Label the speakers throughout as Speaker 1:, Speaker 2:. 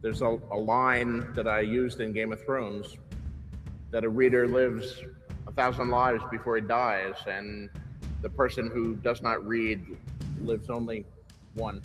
Speaker 1: there's a, a line that I used in Game of Thrones that a reader lives a thousand lives before he dies, and the person who does not read lives only one.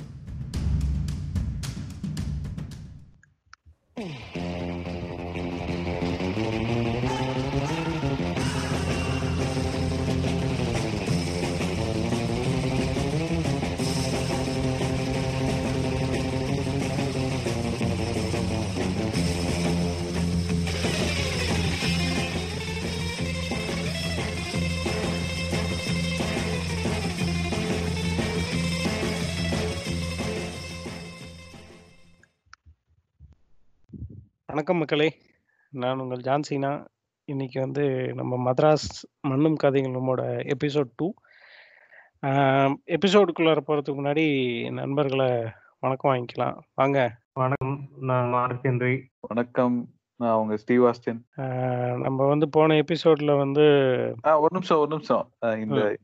Speaker 2: வணக்கம் மக்களே. நான் உங்கள் John Cena இன்னைக்கு வந்து நம்ம மദ്രാஸ் மண்ணும் கதைகள் நம்மோட எபிசோட் டூ எபிசோடுக்குள்ளார போகிறதுக்கு முன்னாடி நண்பர்களை வணக்கம் வாங்கிக்கலாம். வாங்க.
Speaker 3: வணக்கம். நான் மார்க் ஹென்றி
Speaker 4: வணக்கம். நான் உங்க ஸ்டீவ் ஆஸ்டின்
Speaker 2: நம்ம வந்து போன எபிசோட்ல வந்து
Speaker 4: ஒரு நிமிஷம் ஒரு நிமிஷம். இந்த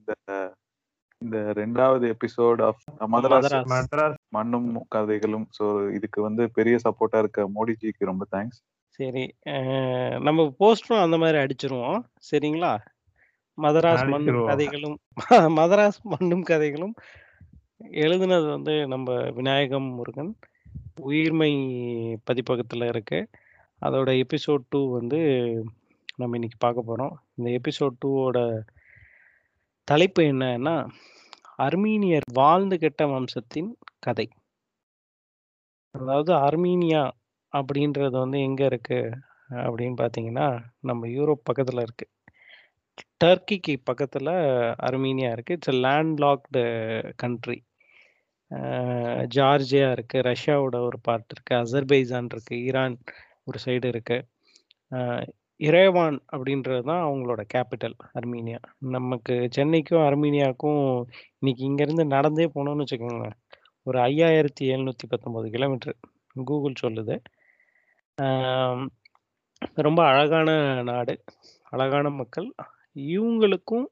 Speaker 4: இந்த ரெண்டாவது எபிசோட் ஆஃப் மதராஸ் மண்ணும் கதைகளும். ஸோ இதுக்கு வந்து பெரிய சப்போர்ட்டா இருக்க மோடிஜிக்கு ரொம்ப தேங்க்ஸ்
Speaker 2: சரி நம்ம போஸ்டரும் அந்த மாதிரி அடிச்சிருவோம். சரிங்களா? மதராஸ் மண்ணும். கதைகளும். மதராஸ் மண்ணும் கதைகளும். எழுதுனது வந்து நம்ம விநாயகம் முருகன். உயிர்மை பதிப்பகத்தில் இருக்கு. அதோட எபிசோட் டூ வந்து நம்ம இன்னைக்கு பார்க்க போகிறோம் இந்த எபிசோட் டூவோட தலைப்பு என்னன்னா அர்மீனியர் வாழ்ந்து கெட்ட வம்சத்தின் கதை. அதாவது அர்மீனியா அப்படின்றது வந்து எங்க இருக்கு அப்படின்னு பார்த்தீங்கன்னா நம்ம யூரோப் பக்கத்துல இருக்கு. டர்க்கிக்கு பக்கத்துல அர்மீனியா இருக்கு. It's landlocked country Georgia இருக்கு ரஷ்யாவோட ஒரு பார்ட் இருக்கு அசர்பைஜான் இருக்கு ஈரான் ஒரு சைடு இருக்கு. இறைவான் அப்படின்றது தான் அவங்களோட கேபிட்டல் அர்மீனியா. நமக்கு சென்னைக்கும் அர்மீனியாவுக்கும் இன்னைக்கு இங்கேருந்து நடந்தே போனோம்னு வச்சுக்கோங்களேன். ஒரு ஐயாயிரத்தி எழுநூற்றி பத்தொம்போது கிலோமீட்டர் கூகுள் சொல்லுது. ரொம்ப அழகான நாடு அழகான மக்கள். இவங்களுக்கும்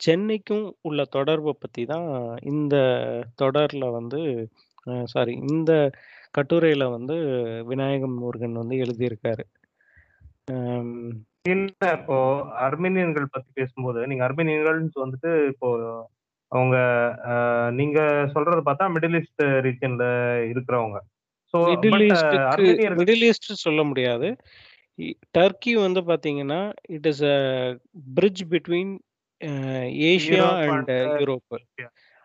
Speaker 2: சென்னைக்கும் உள்ள தொடர்பை பற்றி தான் இந்த தொடரில் வந்து சாரி இந்த கட்டுரையில் வந்து விநாயகம் முருகன் வந்து எழுதியிருக்காரு.
Speaker 3: இல்ல இப்போ அர்மேனியன்கள் பத்தி பேசும்போது நீங்க அர்மேனியன்கள் வந்துட்டு இப்போ அவங்க அஹ், நீங்க சொல்றது பார்த்தா மிடில் ஈஸ்ட் ரீஜன்ல இருக்கிறவங்க. ஸோ
Speaker 2: மிடில் ஈஸ்டுக்கு
Speaker 3: அர்மேனியர்கள்
Speaker 2: மிடில் ஈஸ்ட் சொல்ல முடியாது. இ- டர்க்கி வந்து பாத்தீங்கன்னா it is a bridge between Asia
Speaker 3: Europe
Speaker 2: and
Speaker 3: and
Speaker 2: Europe.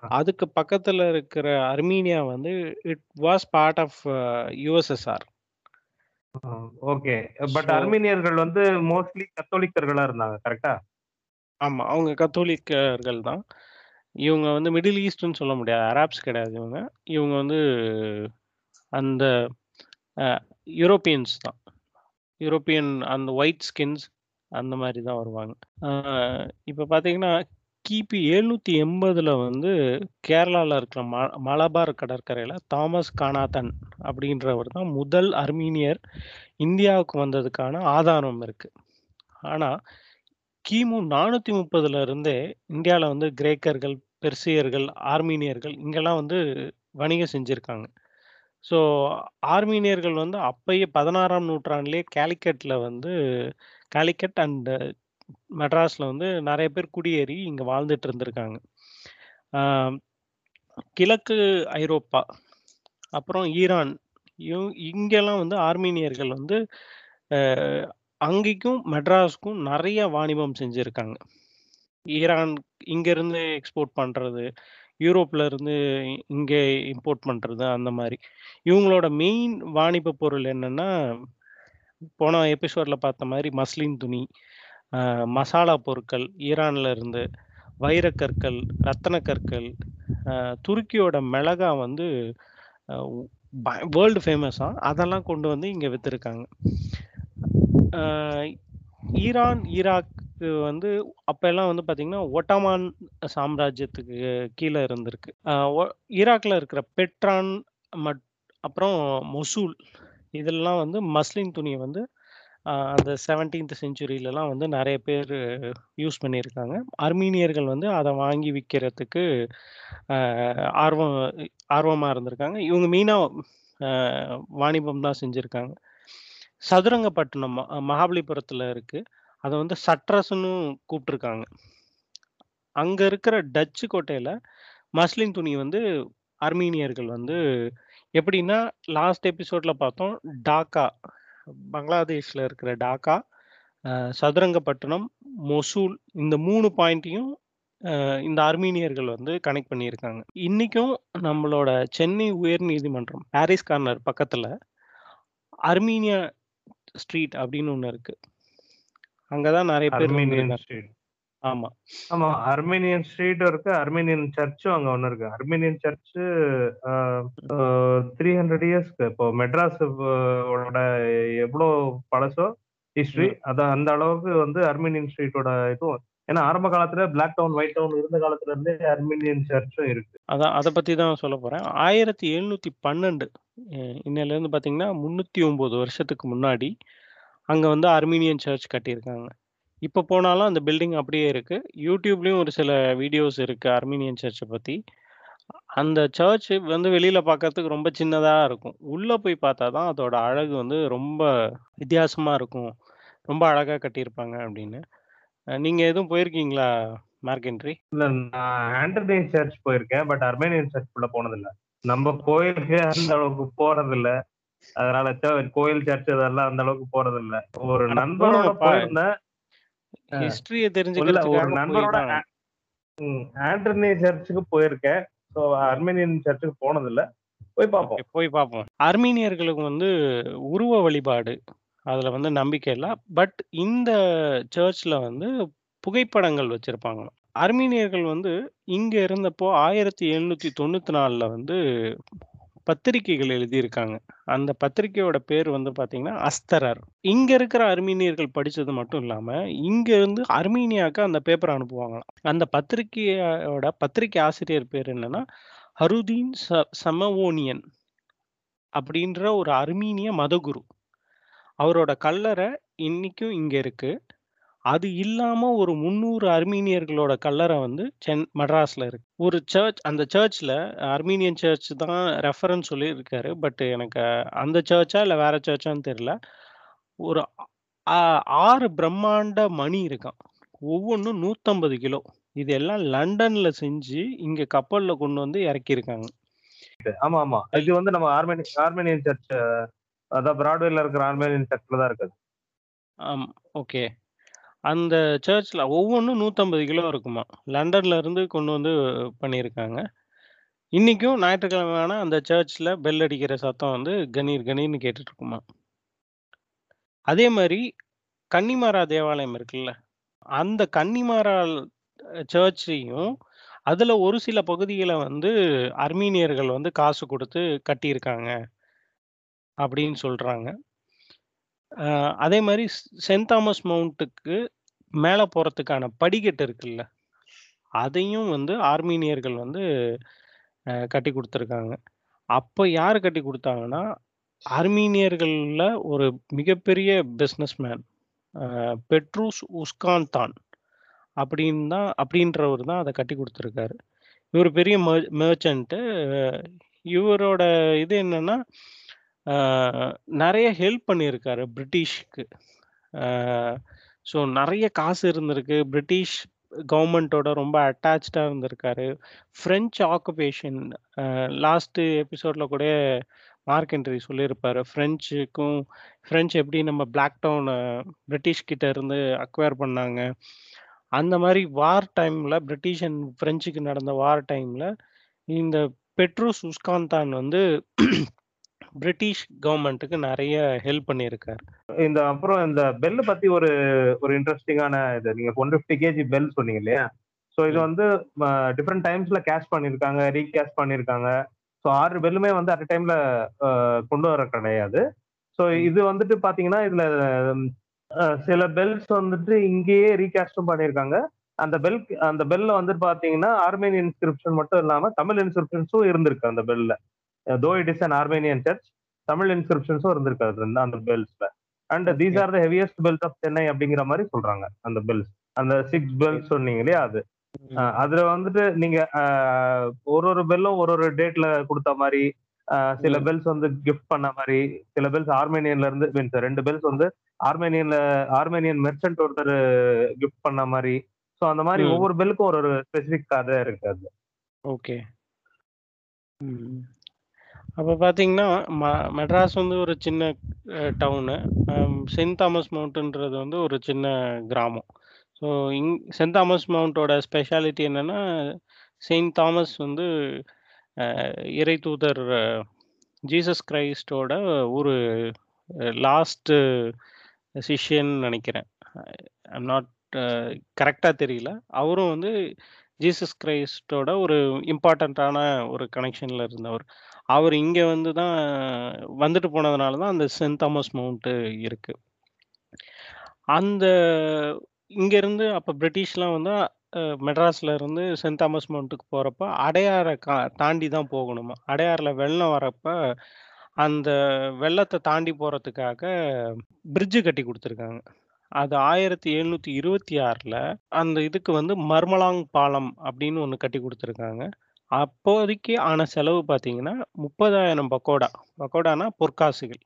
Speaker 2: அதுக்கு பக்கத்துல இருக்கிற அர்மீனியா வந்து it was part of USSR.
Speaker 3: Okay. But அர்மேனியர்கள் வந்து மோஸ்ட்லி கத்தோலிக்கர்களா இருந்தாங்க கரெக்டா?
Speaker 2: ஆமா அவங்க கத்தோலிக்கர்கள் தான். இவங்க வந்து மிடில் ஈஸ்ட்னு சொல்ல முடியாது அராப்ஸ் கிடையாது இவங்க. இவங்க வந்து அந்த யூரோப்பியன்ஸ் தான். யூரோப்பியன் அந்த ஒயிட் ஸ்கின்ஸ் அந்த மாதிரி தான் வருவாங்க. இப்போ பார்த்தீங்கன்னா கிபி எழுநூத்தி எண்பதில் வந்து கேரளாவில் இருக்கிற ம மலபார் கடற்கரையில் தாமஸ் கானாதன் அப்படின்றவர் தான் முதல் அர்மீனியர் இந்தியாவுக்கு வந்ததுக்கான ஆதாரம் இருக்குது ஆனால் கிமு நானூற்றி முப்பதுல இருந்தே இந்தியாவில் வந்து கிரேக்கர்கள் பெர்சியர்கள் ஆர்மீனியர்கள் இங்கெல்லாம் வந்து வணிகம் செஞ்சுருக்காங்க. ஸோ ஆர்மீனியர்கள் வந்து அப்பயே பதினாறாம் நூற்றாண்டுலேயே கேலிக்கட்டில் வந்து கேலிக்கட் அண்ட் மெட்ராஸில் வந்து நிறைய பேர் குடியேறி இங்கே வாழ்ந்துட்டு இருந்திருக்காங்க. கிழக்கு ஐரோப்பா அப்புறம் ஈரான் இவ் இங்கெல்லாம் வந்து ஆர்மீனியர்கள் வந்து அங்கேக்கும் மெட்ராஸ்க்கும் நிறைய வாணிபம் செஞ்சுருக்காங்க. ஈரான் இங்கேருந்து எக்ஸ்போர்ட் பண்ணுறது யூரோப்ல இருந்து இங்கே இம்போர்ட் பண்ணுறது அந்த மாதிரி இவங்களோட மெயின் வாணிப பொருள் என்னன்னா போன எபிசோட்ல பார்த்த மாதிரி மஸ்லின் துணி மசாலா பொருட்கள் ஈரான்ல இருந்து வைரக்கற்கள் ரத்தன கற்கள் துருக்கியோட மிளகா வந்து வேர்ல்டு ஃபேமஸாக அதெல்லாம் கொண்டு வந்து இங்கே விற்றுருக்காங்க ஈரான் ஈராக் வந்து அப்போல்லாம் வந்து பார்த்திங்கன்னா ஒட்டமான் சாம்ராஜ்யத்துக்கு கீழே இருந்திருக்கு. ஒ- ஈராக்ல இருக்கிற பெட்ரான் மட் அப்புறம் மொசூல் இதெல்லாம் வந்து மஸ்லின் துணியை வந்து அந்த செவன்டீன்த் செஞ்சுரியிலலாம் வந்து நிறைய பேர் யூஸ் பண்ணியிருக்காங்க. அர்மீனியர்கள் வந்து அதை வாங்கி விற்கிறதுக்கு ஆர்வம் ஆர்வமாக இருந்திருக்காங்க. இவங்க மெயினாக வாணிபம் தான் செஞ்சுருக்காங்க. சதுரங்கப்பட்டினம் மகாபலிபுரத்தில் இருக்குது அதை வந்து சட்ரஸ்ன்னு கூப்பிட்டுருக்காங்க அங்கே இருக்கிற டச்சு கோட்டையில் மஸ்லின் துணி வந்து அர்மீனியர்கள் வந்து எப்படின்னா, லாஸ்ட் எபிசோட்ல பார்த்தோம். டாக்கா. பங்களாதேஷ்ல இருக்கிற டாக்கா, சதுரங்கப்பட்டினம், மொசூல் இந்த 3 பாயிண்ட்டையும் இந்த அர்மீனியர்கள் வந்து கனெக்ட் பண்ணியிருக்காங்க. இன்னைக்கும் நம்மளோட சென்னை உயர்நீதிமன்றம், பாரிஸ் கார்னர் பக்கத்துல அர்மீனியா ஸ்ட்ரீட் அப்படின்னு ஒண்ணு இருக்கு. அங்க தான் நெறைய பேர். ஆமா.
Speaker 3: ஆமா. அர்மீனியன் ஸ்ட்ரீட்டும் இருக்கு. அர்மீனியன் சர்ச்சும் அங்க ஒண்ணு இருக்கு. அர்மீனியன் சர்ச்சு அ அ 300 இயர்ஸ்க்கு இப்போ மெட்ராஸ் எவ்ளோ பழசோ ஹிஸ்டரி,
Speaker 2: ம்.
Speaker 3: அத அந்த அளவுக்கு வந்து அர்மீனியன் ஸ்ட்ரீட்டோட இதுவும் ஏன்னா ஆரம்ப காலத்துல பிளாக் டவுன், ஒயிட் டவுன் இருந்த காலத்துல இருந்தே அர்மீனியன் சர்ச்சும் இருக்கு.
Speaker 2: அதான் அத பத்தி தான் சொல்லப் போறேன். 1712 அ இன்னையிலேருந்து பார்த்தீங்கன்னா, 309 வருஷத்துக்கு முன்னாடி அங்க வந்து அர்மீனியன் சர்ச் கட்டியிருக்காங்க. இப்ப போனாலும் அந்த பில்டிங் அப்படியே இருக்கு. YouTubeலயும் ஒரு சில வீடியோஸ் இருக்கு அர்மீனியன் சர்ச்ச பத்தி. அந்த சர்ச் வந்து வெளியில பார்க்கறதுக்கு ரொம்ப சின்னதா இருக்கும். உள்ள போய் பார்த்தா தான் அதோட அழகு வந்து ரொம்ப வித்தியாசமா இருக்கும். ரொம்ப அழகா கட்டியிருப்பாங்க அப்படின்னு. அ நீங்க எதுவும் போயிருக்கீங்களா மார்க் ஹென்றி?
Speaker 3: இல்ல நான் ஆண்டனி சர்ச் போயிருக்கேன். பட் அர்மேனியன் சர்ச்சுக்குள்ள போனதில்ல. நம்ம கோயிலுக்கு அந்த அளவுக்கு போறதில்ல. அதனால ச கோயில், சர்ச் இதெல்லாம் அந்த அளவுக்கு போறதில்ல. ஒரு
Speaker 2: அட
Speaker 3: நண்பரோட
Speaker 2: போங்கப்பா.
Speaker 3: போயிருந்தேன்.
Speaker 2: ஹிஸ்டரிய
Speaker 3: இல்ல
Speaker 2: போய்
Speaker 3: நண்பரோட
Speaker 2: தான்
Speaker 3: ஆ ம் ஆண்டனி சர்ச்சுக்கு போயிருக்கேன். ஸோ அர்மேனியன் சர்ச்சுக்கு போனதில்ல. போய்
Speaker 2: ஓகே.
Speaker 3: பார்ப்போம்.
Speaker 2: போய் பார்ப்போம். அர்மீனியர்களுக்கு வந்து உருவ வழிபாடு அதுல வந்து நம்பிக்கை இல்ல. பட் இந்த சர்ச்ல வந்து புகைப்படங்கள் வச்சிருப்பாங்களாம். அர்மீனியர்கள் வந்து இங்க இருந்தப்போ 1794ல வந்து பத்திரிக்கைகள் எழுதியிருக்காங்க. அந்த பத்திரிகையோட பேர் வந்து பார்த்தீங்கன்னா, அஸ்தரர். இங்க இருக்கிற அர்மீனியர்கள் படிச்சது மட்டும் இல்லாம, இங்க இருந்து அர்மீனியாக்கு அந்த பேப்பர் அனுப்புவாங்களாம். அந்த பத்திரிகையோட பத்திரிக்கை ஆசிரியர் பேர் என்னன்னா, ஹருதீன் ச சமவோனியன் அப்படின்ற ஒரு அர்மீனிய மதகுரு. அவரோட கல்லறை இன்னைக்கும் இங்க இருக்கு. அது இல்லாம ஒரு 300 அர்மீனியர்களோட கல்லறை வந்து சென் மெட்ராஸ்ல இருக்கு. ஒரு சர்ச் அந்த சர்ச்ல அர்மீனியன் சர்ச் தான் ரெஃபரன்ஸ் சொல்லியிருக்காரு. பட் எனக்கு அந்த சர்ச்சா இல்ல வேற சர்ச்சான்னு தெரியல. ஒரு 6 பிரம்மாண்ட மணி இருக்காம். ஒவ்வொன்னும் 150 கிலோ. இது எல்லாம் லண்டன்ல செஞ்சு இங்க கப்பல்ல கொண்டு வந்து இறக்கியிருக்காங்க.
Speaker 3: ஆமா, ஆமா. இது வந்து நம்ம ஆர்மேனி ஆர்மேனியன் சர்ச் அதான் பிராட்வேல இருக்கிற ஆர்மேனியன் சர்ச்ல தான் இருக்கு அது.
Speaker 2: ஆம். ஓகே. அந்த சர்ச்சில் ஒவ்வொன்னும் 150 கிலோ இருக்குமா. லண்டன்ல இருந்து கொண்டு வந்து பண்ணியிருக்காங்க. இன்னைக்கும் ஞாயிற்றுக்கிழமை ஆனா அந்த சர்ச்சில் பெல் அடிக்கிற சத்தம் வந்து கணீர் கணீர்னு கேட்டுட்டு இருக்குமாம். அதே மாரி கன்னிமாரா தேவாலயம் இருக்குல்ல. அந்த கன்னிமாரா சர்ச்சையும் அதுல ஒரு சில பகுதிகள வந்து அர்மீனியர்கள் வந்து காசு குடுத்து கட்டியிருக்காங்க. அப்படின்னு சொல்றாங்க. அதே மாதிரி சென்ட் தாமஸ் மவுண்ட்டுக்கு மேலே போகிறதுக்கான படிக்கட்டு இருக்குல்ல. அதையும் வந்து ஆர்மீனியர்கள் வந்து கட்டி கட்டிக் அப்போ யார் கட்டி கட்டிக் ஆர்மீனியர்களில் ஒரு மிகப்பெரிய பிஸ்னஸ்மேன் அ பெட்ரூஸ் உஸ்கான்தான் அப்படின்னு தான் அப்படின்றவர் தான் அதை கட்டி கொடுத்துருக்காரு இவர் பெரிய மெர் மெர்ச்சன்ட்டு. இவரோட இது என்னன்னா, நிறைய நெறைய ஹெல்ப் பண்ணியிருக்காரு பிரிட்டிஷ்க்கு. ஸோ நெறைய காசு இருந்திருக்கு. பிரிட்டிஷ் கவர்ன்மென்ட்டோட ரொம்ப அட்டாச்டா இருந்திருக்காரு. ஃப்ரெஞ்ச் ஆக்குபேஷன் அ லாஸ்ட் எபிசோட்ல கூட மார்க் சொல்லியிருப்பார் சொல்லியிருப்பாரு. ஃப்ரெஞ்ச் எப்படி நம்ம பிளாக் டவுன பிரிட்டிஷ் கிட்ட இருந்து அக்வயர் பண்ணாங்க. அந்த மாரி வார் டைம்ல பிரிட்டிஷ் அண்ட் ஃப்ரெஞ்சுக்கு நடந்த வார் டைம்ல இந்த பெட்ரூஸ் உஸ்கான்தான் வந்து பிரிட்டிஷ் கவர்ன்மென்ட்க்கு நெறைய ஹெல்ப் பண்ணியிருக்காரு.
Speaker 3: இந்த அப்புறம் இந்த பெல் பத்தி ஒரு ஒரு இன்ட்ரஸ்டிங்கான இது நீங்க 150 கேஜி பெல் சொன்னீங்க இல்லையா? ஸோ இது. வந்து டிஃபரெண்ட் டைம்ஸ்ல கேஷ் பண்ணியிருக்காங்க, ரீகேஷ் பண்ணியிருக்காங்க. ஸோ 6 பெல்லுமே வந்து அட் டைம்ல கொண்டு வர கிடையாது. ஸோ. இது வந்துட்டு பார்த்தீங்கன்னா, இதுல சில பெல்ஸ் வந்துட்டு இங்கேயே ரீகாஸ்டும் பண்ணியிருக்காங்க. அந்த பெல் அந்த பெல்ல வந்துட்டு பார்த்தீங்கன்னா, ஆர்மேனியன் இன்ஸ்கிரிப்ஷன் மட்டும் இல்லாம தமிழ் இன்ஸ்கிரிப்ஷன்ஸும் இருந்திருக்கு அந்த பெல்ல. Though it is an Armenian church Tamil இன்ஸ்கிரிப்ஷன்ஸும் இருந்திருக்கு அதுல அந்த பெல்ஸ்ல. And these. Are the heaviest bells of Chennai அப்படிங்கிற மாரி சொல்றாங்க அந்த பெல்ஸ். அந்த 6
Speaker 2: ஓகே.
Speaker 3: பெல்ஸ் சொன்னீங்க இல்லையா அது. அ
Speaker 2: ம்.
Speaker 3: அதுல வந்துட்டு நீங்க அ ஒரு ஒரு பெல்லும் ஒரு ஒரு டேட்ல குடுத்த மாரி, ஆஹ் சில. பெல்ஸ் வந்து கிஃப்ட் பண்ண மாதிரி சில பெல்ஸ் ஆர்மேனியன்ல இருந்து மீன்ஸ் ரெண்டு பெல்ஸ் வந்து ஆர்மேனியன்ல ஆர்மேனியன் மெர்ச்சன்ட் ஒருத்தர் கிஃப்ட் பண்ண மாதிரி ஸோ அந்த மாதிரி
Speaker 2: ம்.
Speaker 3: ஒவ்வொரு பெல்லுக்கும் ஒரு ஒரு ஸ்பெசிபிக் கதை இருக்கு அது
Speaker 2: ஓகே. அப்போ பார்த்தீங்கன்னா, ம மெட்ராஸ் வந்து ஒரு சின்ன டவுனு. சென்ட் செயின்ட் தாமஸ் மவுண்ட்ன்றது வந்து ஒரு சின்ன கிராமம். ஸோ இங் சென்ட் தாமஸ் மவுண்ட்டோட ஸ்பெஷாலிட்டி என்னென்னா செயின்ட் தாமஸ் வந்து இறை தூதர் ஜீசஸ் கிரைஸ்ட்டோட ஒரு லாஸ்ட்டு சிஷ்யன்னு நினைக்கிறேன் ஐம் நாட் கரெக்டாக தெரியல. அவரும் வந்து ஜீசஸ் கிரைஸ்ட்டோட ஒரு இம்பார்ட்டண்ட்டான ஒரு கனெக்ஷனில் இருந்தவர். அவர் இங்க வந்து தான் வந்துட்டு போனதுனால தான் அந்த சென்ட் தாமஸ் மவுண்ட்டு இருக்கு. அந்த இங்கேருந்து அப்ப பிரிட்டிஷ்லாம் வந்து மெட்ராஸில் மெட்ராஸ்ல இருந்து சென்ட் தாமஸ் மவுண்ட்டுக்கு போறப்ப, அடையாரை கா தாண்டி தான் போகணுமா. அடையாறுல வெள்ளம் வரப்ப, அந்த வெள்ளத்தை தாண்டி போறதுக்காக பிரிட்ஜ் கட்டி கொடுத்துருக்காங்க அது 1726ல அந்த இதுக்கு வந்து மர்மலாங் பாலம் அப்படின்னு ஒன்று கட்டி கொடுத்துருக்காங்க அப்போதைக்கு ஆன செலவு பார்த்தீங்கன்னா, 30,000 பக்கோடா. பக்கோடான்னா பொற்காசுகள்.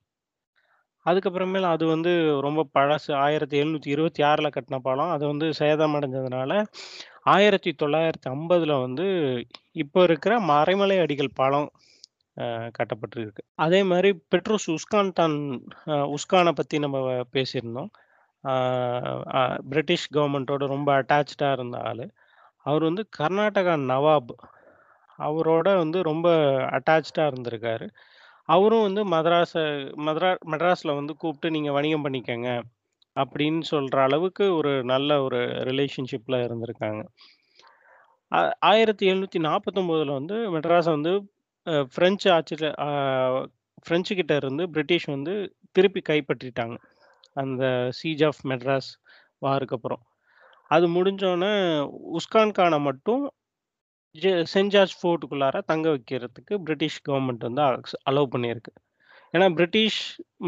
Speaker 2: அதுக்கப்புறமேல் அது வந்து ரொம்ப பழசு. 1726ல கட்டின பாலம். அது வந்து சேதமடைஞ்சதுனால, 1950ல வந்து இப்போ இருக்கிற மறைமலை அடிகள் பாலம் அ கட்டப்பட்டிருக்கு. அதே மாரி பெட்ரோஸ் உஸ்கான்டான் அ உஸ்கான பத்தி நம்ம பேசியிருந்தோம். ஆ அ பிரிட்டிஷ் கவர்மெண்ட்டோட ரொம்ப அட்டாச்டா இருந்த ஆளு. அவர் வந்து கர்நாடகா நவாப். அவரோட வந்து ரொம்ப அட்டாச்டா இருந்திருக்காரு. அவரும் வந்து மதராஸ மதரா மெட்ராஸ்ல வந்து கூப்பிட்டு நீங்க வணிகம் பண்ணிக்கங்க. அப்படின்னு சொல்ற அளவுக்கு ஒரு நல்ல ஒரு ரிலேஷன்ஷிப்ல இருந்திருக்காங்க. அ 1749ல வந்து மெட்ராஸ வந்து அ பிரெஞ்சு ஆட்சியில அ பிரெஞ்சு கிட்ட இருந்து பிரிட்டிஷ் வந்து திருப்பி கைப்பற்றிட்டாங்க. அந்த சீஜ் ஆஃப் மெட்ராஸ் வாருக்கு அப்புறம். அது முடிஞ்சோனே உஸ்கான் கான மட்டும் சென்ட் ஜார்ஜ் ஃபோர்ட்டுக்குள்ளார தங்க வைக்கிறதுக்கு பிரிட்டிஷ் கவர்மெண்ட் வந்து அக்ஸ் அலோவ் பண்ணியிருக்கு. ஏன்னா பிரிட்டிஷ்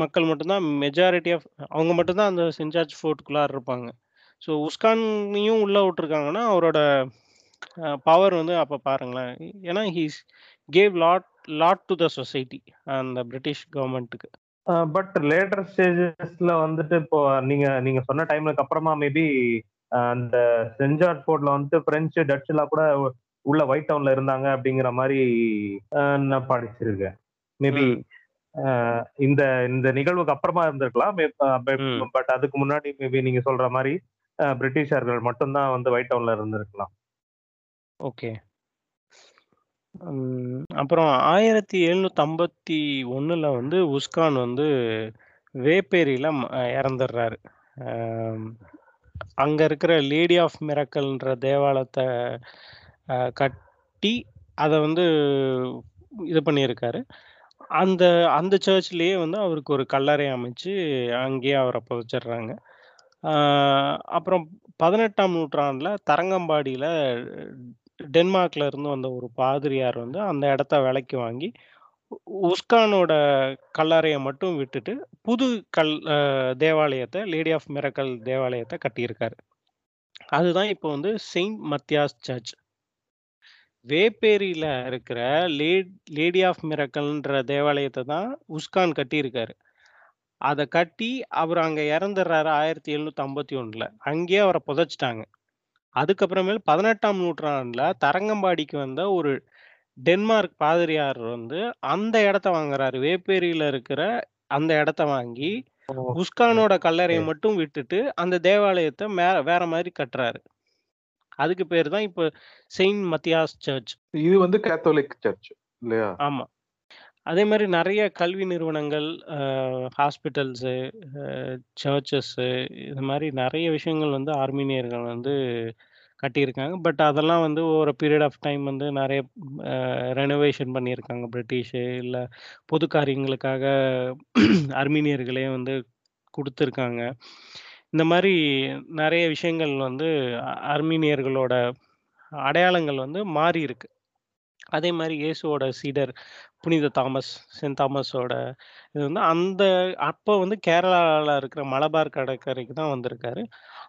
Speaker 2: மக்கள் மட்டும்தான் மெஜாரிட்டி ஆஃப் அவங்க மட்டும்தான் அந்த சென்ட் ஜார்ஜ் ஃபோர்ட்டுக்குள்ளார இருப்பாங்க. ஸோ உஸ்கானையும் உள்ளே விட்டுருக்காங்கன்னா, அவரோட பவர் வந்து அப்போ பாருங்களேன். ஏன்னா he's gave lot lot to the society அந்த பிரிட்டிஷ் கவர்மெண்ட்டுக்கு.
Speaker 3: பட் லேட்டர் ஸ்டேஜஸ்ல வந்துட்டு இப்போ நீங்க நீங்க சொன்ன டைமுக்கு அப்புறமா மேபி அந்த சென்ட் ஜார்ஜ் ஃபோர்ட்ல வந்துட்டு பிரெஞ்சு, டச்சுலாம் கூட உள்ள ஒயிட் டவுன்ல இருந்தாங்க அப்படிங்கிற அ நான் படிச்சிருக்கேன். மேபி இந்த இந்த நிகழ்வுக்கு அப்புறமா இருந்திருக்கலாம். பட் அதுக்கு முன்னாடி மேபி நீங்க சொல்ற அ பிரிட்டிஷார்கள் மட்டும் தான் வந்து ஒயிட் டவுன்ல இருந்திருக்கலாம்.
Speaker 2: ஓகே. அப்புறம் 1751ல வந்து உஸ்கான் வந்து வேப்பேரியில இறந்துடுறாரு. அங்க இருக்கிற லேடி ஆஃப் மிராக்கிள்ன்ற தேவாலயத்த கட்டி, அதை வந்து இது பண்ணியிருக்காரு. அந்த அந்த சர்ச்லேயே வந்து அவருக்கு ஒரு கல்லறை அமைச்சு, அங்கேயே அவரை புதைச்சிடுறாங்க. அப்புறம் பதினெட்டாம் நூற்றாண்டில் தரங்கம்பாடியில் டென்மார்க்ல இருந்து வந்த ஒரு பாதிரியார் வந்து அந்த இடத்த விலைக்கு வாங்கி, உஸ்கானோட கல்லறையை மட்டும் விட்டுட்டு, புது கல் தேவாலயத்தை லேடி ஆஃப் மிரக்கல் தேவாலயத்தை கட்டியிருக்காரு. அதுதான் இப்போ வந்து செயின்ட் மத்தியாஸ் சர்ச். வேப்பேரியில இருக்கிற லேட் லேடி ஆஃப் மிராக்கிள்ன்ற தேவாலயத்த தான் உஸ்கான் கட்டியிருக்காரு. அத கட்டி அவரு அங்க இறந்துடுறாரு 1751ல. அங்கேயே அவர புதைச்சுட்டாங்க. அதுக்கப்புறமேல் 18ஆம் நூற்றாண்டுல தரங்கம்பாடிக்கு வந்த ஒரு டென்மார்க் பாதிரியார் வந்து அந்த இடத்த வாங்குறாரு. வேப்பேரியில இருக்கிற அந்த இடத்த வாங்கி! உஸ்கானோட கல்லறைய. மட்டும் விட்டுட்டு, அந்த தேவாலயத்த மே வேற மாரி கட்டுறாரு. அதுக்கு பேரு தான் இப்ப செயின்ட் மத்தியாஸ் சர்ச்.
Speaker 4: இது வந்து கேத்தோலிக் சர்ச் இல்லையா?
Speaker 2: ஆமா. அதே மாரி நெறைய கல்வி நிறுவனங்கள், ஹாஸ்பிட்டல்ஸு, அ சர்ச்சஸு இது மாரி நெறைய விஷயங்கள் வந்து ஆர்மீனியர்கள் வந்து கட்டியிருக்காங்க. பட் அதெல்லாம் வந்து அ பீரியட் ஆஃப் டைம் வந்து நெறைய ரெனோவேஷன் பண்ணியிருக்காங்க பிரிட்டிஷு. இல்ல பொது காரியங்களுக்காக அர்மீனியர்களே வந்து குடுத்துருக்காங்க. இந்த மாரி நெறைய விஷயங்கள் வந்து அர்மீனியர்களோட அடையாளங்கள் வந்து மாறியிருக்கு. அதே மாரி இயேசுவோட சீடர் புனித தாமஸ், செயின்ட் தாமஸோட இது வந்து அந்த அப்ப வந்து கேரளால இருக்கிற மலபார் கடற்கரைக்கு தான் வந்திருக்காரு.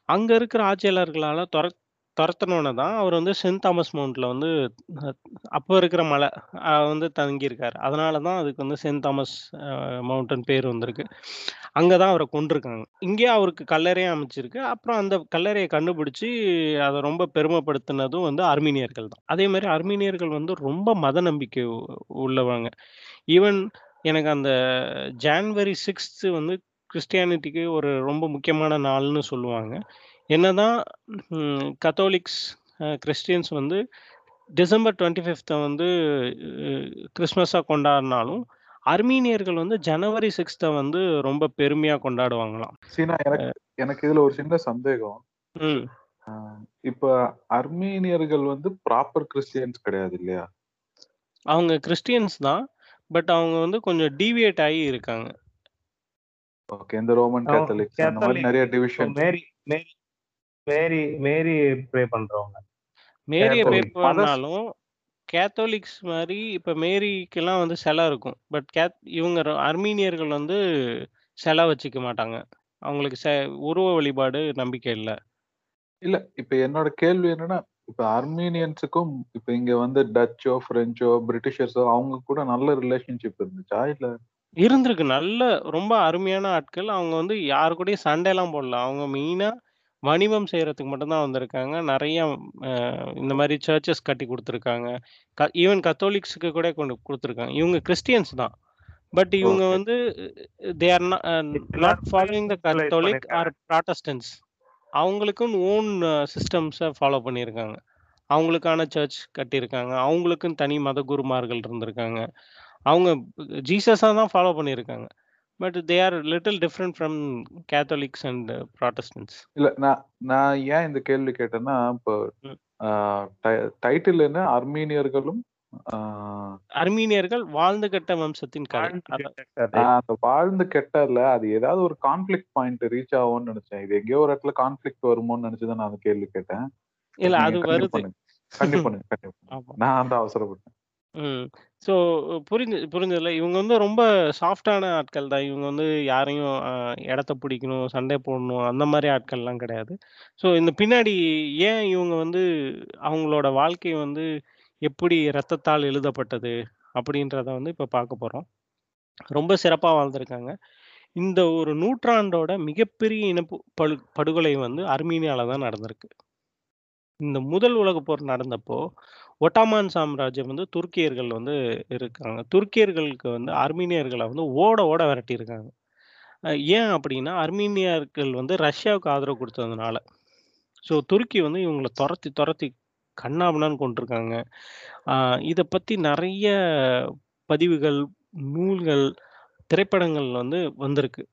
Speaker 2: அங்க இருக்கிற ஆட்சியாளர்களால தொரத் துரத்துனோன தான் அவர் வந்து சென்ட் தாமஸ் மவுண்ட்ல வந்து அப்போ இருக்கிற மலை வந்து தங்கியிருக்காரு. அதனால தான் அதுக்கு வந்து சென்ட் தாமஸ் மவுண்டன் பேர் வந்திருக்கு. அங்கே தான் அவரை கொண்டிருக்காங்க இங்கேயே அவருக்கு கல்லறையும் அமைச்சிருக்கு. அப்புறம் அந்த கல்லறையை கண்டுபிடிச்சி அதை ரொம்ப பெருமைப்படுத்தினதும் வந்து அர்மீனியர்கள் தான். அதே மாதிரி அர்மீனியர்கள் வந்து ரொம்ப மத நம்பிக்கை உ உள்ளவங்க. ஈவன் எனக்கு அந்த ஜான்வரி சிக்ஸ்த்து வந்து கிறிஸ்டியானிட்டிக்கு ஒரு ரொம்ப முக்கியமான நாள்னு சொல்லுவாங்க. என்னதான் கத்தோலிக்ஸ், கிறிஸ்டியன்ஸ் வந்து டிசம்பர் 25த்த வந்து அ கிறிஸ்மஸா கொண்டாடினாலும், அர்மீனியர்கள் வந்து ஜனவரி 6த்த வந்து ரொம்ப பெருமையா கொண்டாடுவாங்களாம்.
Speaker 4: சீனா எனக்கு எனக்கு இதுல ஒரு சின்ன சந்தேகம். இப்ப அர்மீனியர்கள் வந்து ப்ராப்பர் கிறிஸ்டியன்ஸ் கிடையாது இல்லையா?
Speaker 2: அவங்க கிறிஸ்டியன்ஸ் தான். பட் அவங்க வந்து கொஞ்சம் டீவியேட் ஆகி இருக்காங்க.
Speaker 4: ஓகே. இந்த ரோமன்
Speaker 3: அவங்க
Speaker 4: கேத்தலிக்ஸ் அந்த
Speaker 3: கேத்தலிக்
Speaker 4: நெறைய
Speaker 3: இப்போ
Speaker 4: டிவிஷன்ஸ்.
Speaker 3: மேரி மேரி மேரி மேரி ப்ரே பண்றவங்க.
Speaker 2: மேரிய ப்ரே பண்ணாலும், கேத்தோலிக்ஸ் மாரி இப்ப மேரிக்கெல்லாம் வந்து சிலை இருக்கும். பட் கேத் இவங்க அர்மீனியர்கள் வந்து சிலை வச்சுக்க மாட்டாங்க. அவங்களுக்கு செ உருவ வழிபாடு நம்பிக்கை இல்ல.
Speaker 4: இல்ல. இப்ப என்னோட கேள்வி என்னன்னா, இப்ப அர்மீனியன்ஸுக்கும் இப்ப இங்க வந்து டச்சோ, பிரெஞ்சோ, பிரிட்டிஷர்ஸோ அவங்க கூட நல்ல ரிலேஷன்ஷிப் இருந்துச்சா? இல்ல
Speaker 2: இருந்திருக்கு. நல்ல ரொம்ப அருமையான ஆட்கள். அவங்க வந்து யாரு கூடயும் சண்டைலாம் போடல. அவங்க மெயினா வணிகம் செய்றதுக்கு மட்டும் தான் வந்திருக்காங்க. நெறைய அ இந்த மாரி சர்ச்சஸ் கட்டி குடுத்துருக்காங்க. க ஈவன் கத்தோலிக்ஸ்க்கு கூட கொண்டு குடுத்துருக்காங்க. இவங்க கிறிஸ்டியன்ஸ் தான். பட் இவங்க
Speaker 4: ஓகே.
Speaker 2: வந்து they are not following the Catholic or
Speaker 3: பண்ணிருக்காங்க.
Speaker 2: ப்ராட்டஸ்டன்ட்ஸ். அவங்களுக்குன்னு ஓன் சிஸ்டம்ஸ ஃபாலோ பண்ணியிருக்காங்க. அவங்களுக்கான சர்ச் கட்டியிருக்காங்க. அவங்களுக்குன்னு தனி மத குருமார்கள் இருந்திருக்காங்க. அவங்க ஜீசஸா தான் ஃபாலோ பண்ணியிருக்காங்க. But they are little different from Catholics and Protestants.
Speaker 4: இல்ல நான் நான் ஏன் இந்த கேள்வி கேட்டேன்னா, இப்போ டைட்டில் என்ன? அர்மீனியர்களும்
Speaker 2: அர்மீனியர்கள் வாழ்ந்து கெட்ட வம்சத்தின்
Speaker 4: அந்த வாழ்ந்து கெட்டல அது ஏதாவது ஒரு கான்ஃப்ளிக்ட் பாயிண்ட் ரீச் ஆகும்னு நெனச்சேன். இது எங்கேயோ ஒரு இடத்துல கான்ஃப்ளிக்ட் வருமோன்னு நெனச்சு தான் நான் அந்த கேள்வி கேட்டேன்.
Speaker 2: இல்ல அது வருது. ஆமா.
Speaker 4: நான் தான் அவசரப்பட்டேன்.
Speaker 2: ம். ஸோ புரிஞ்சு புரிஞ்சதுல. இவங்க வந்து ரொம்ப சாஃப்ட்டான ஆட்கள் தான். இவங்க வந்து யாரையும் அ இடத்த பிடிக்கணும், சண்டை போடணும் அந்த மாரி ஆட்கள்லாம் கிடையாது. ஸோ இந்த பின்னாடி ஏன் இவங்க வந்து அவங்களோட வாழ்க்கை வந்து எப்படி ரத்தத்தால் எழுதப்பட்டது அப்படின்றத வந்து இப்ப பார்க்க போறோம். ரொம்ப சிறப்பா வாழ்ந்திருக்காங்க. இந்த ஒரு நூற்றாண்டோட மிகப்பெரிய இனப்பு படு படுகொலை வந்து அர்மீனியால தான் நடந்திருக்கு. இந்த முதல் உலகப் போர் நடந்தப்போ, ஒட்டாமான் சாம்ராஜ்யம் வந்து துருக்கியர்கள் வந்து இருக்காங்க. துருக்கியர்களுக்கு வந்து அர்மீனியர்களை வந்து ஓட ஓட விரட்டியிருக்காங்க. ஏன் அப்படின்னா, அர்மீனியர்கள் வந்து ரஷ்யாவுக்கு ஆதரவு கொடுத்ததுனால ஸோ துருக்கி வந்து இவங்களை துரத்தி துரத்தி கன்னாபின்னான்னு கொண்டிருக்காங்க இதை பற்றி நிறைய பதிவுகள், நூல்கள், திரைப்படங்கள் வந்து வந்திருக்கு.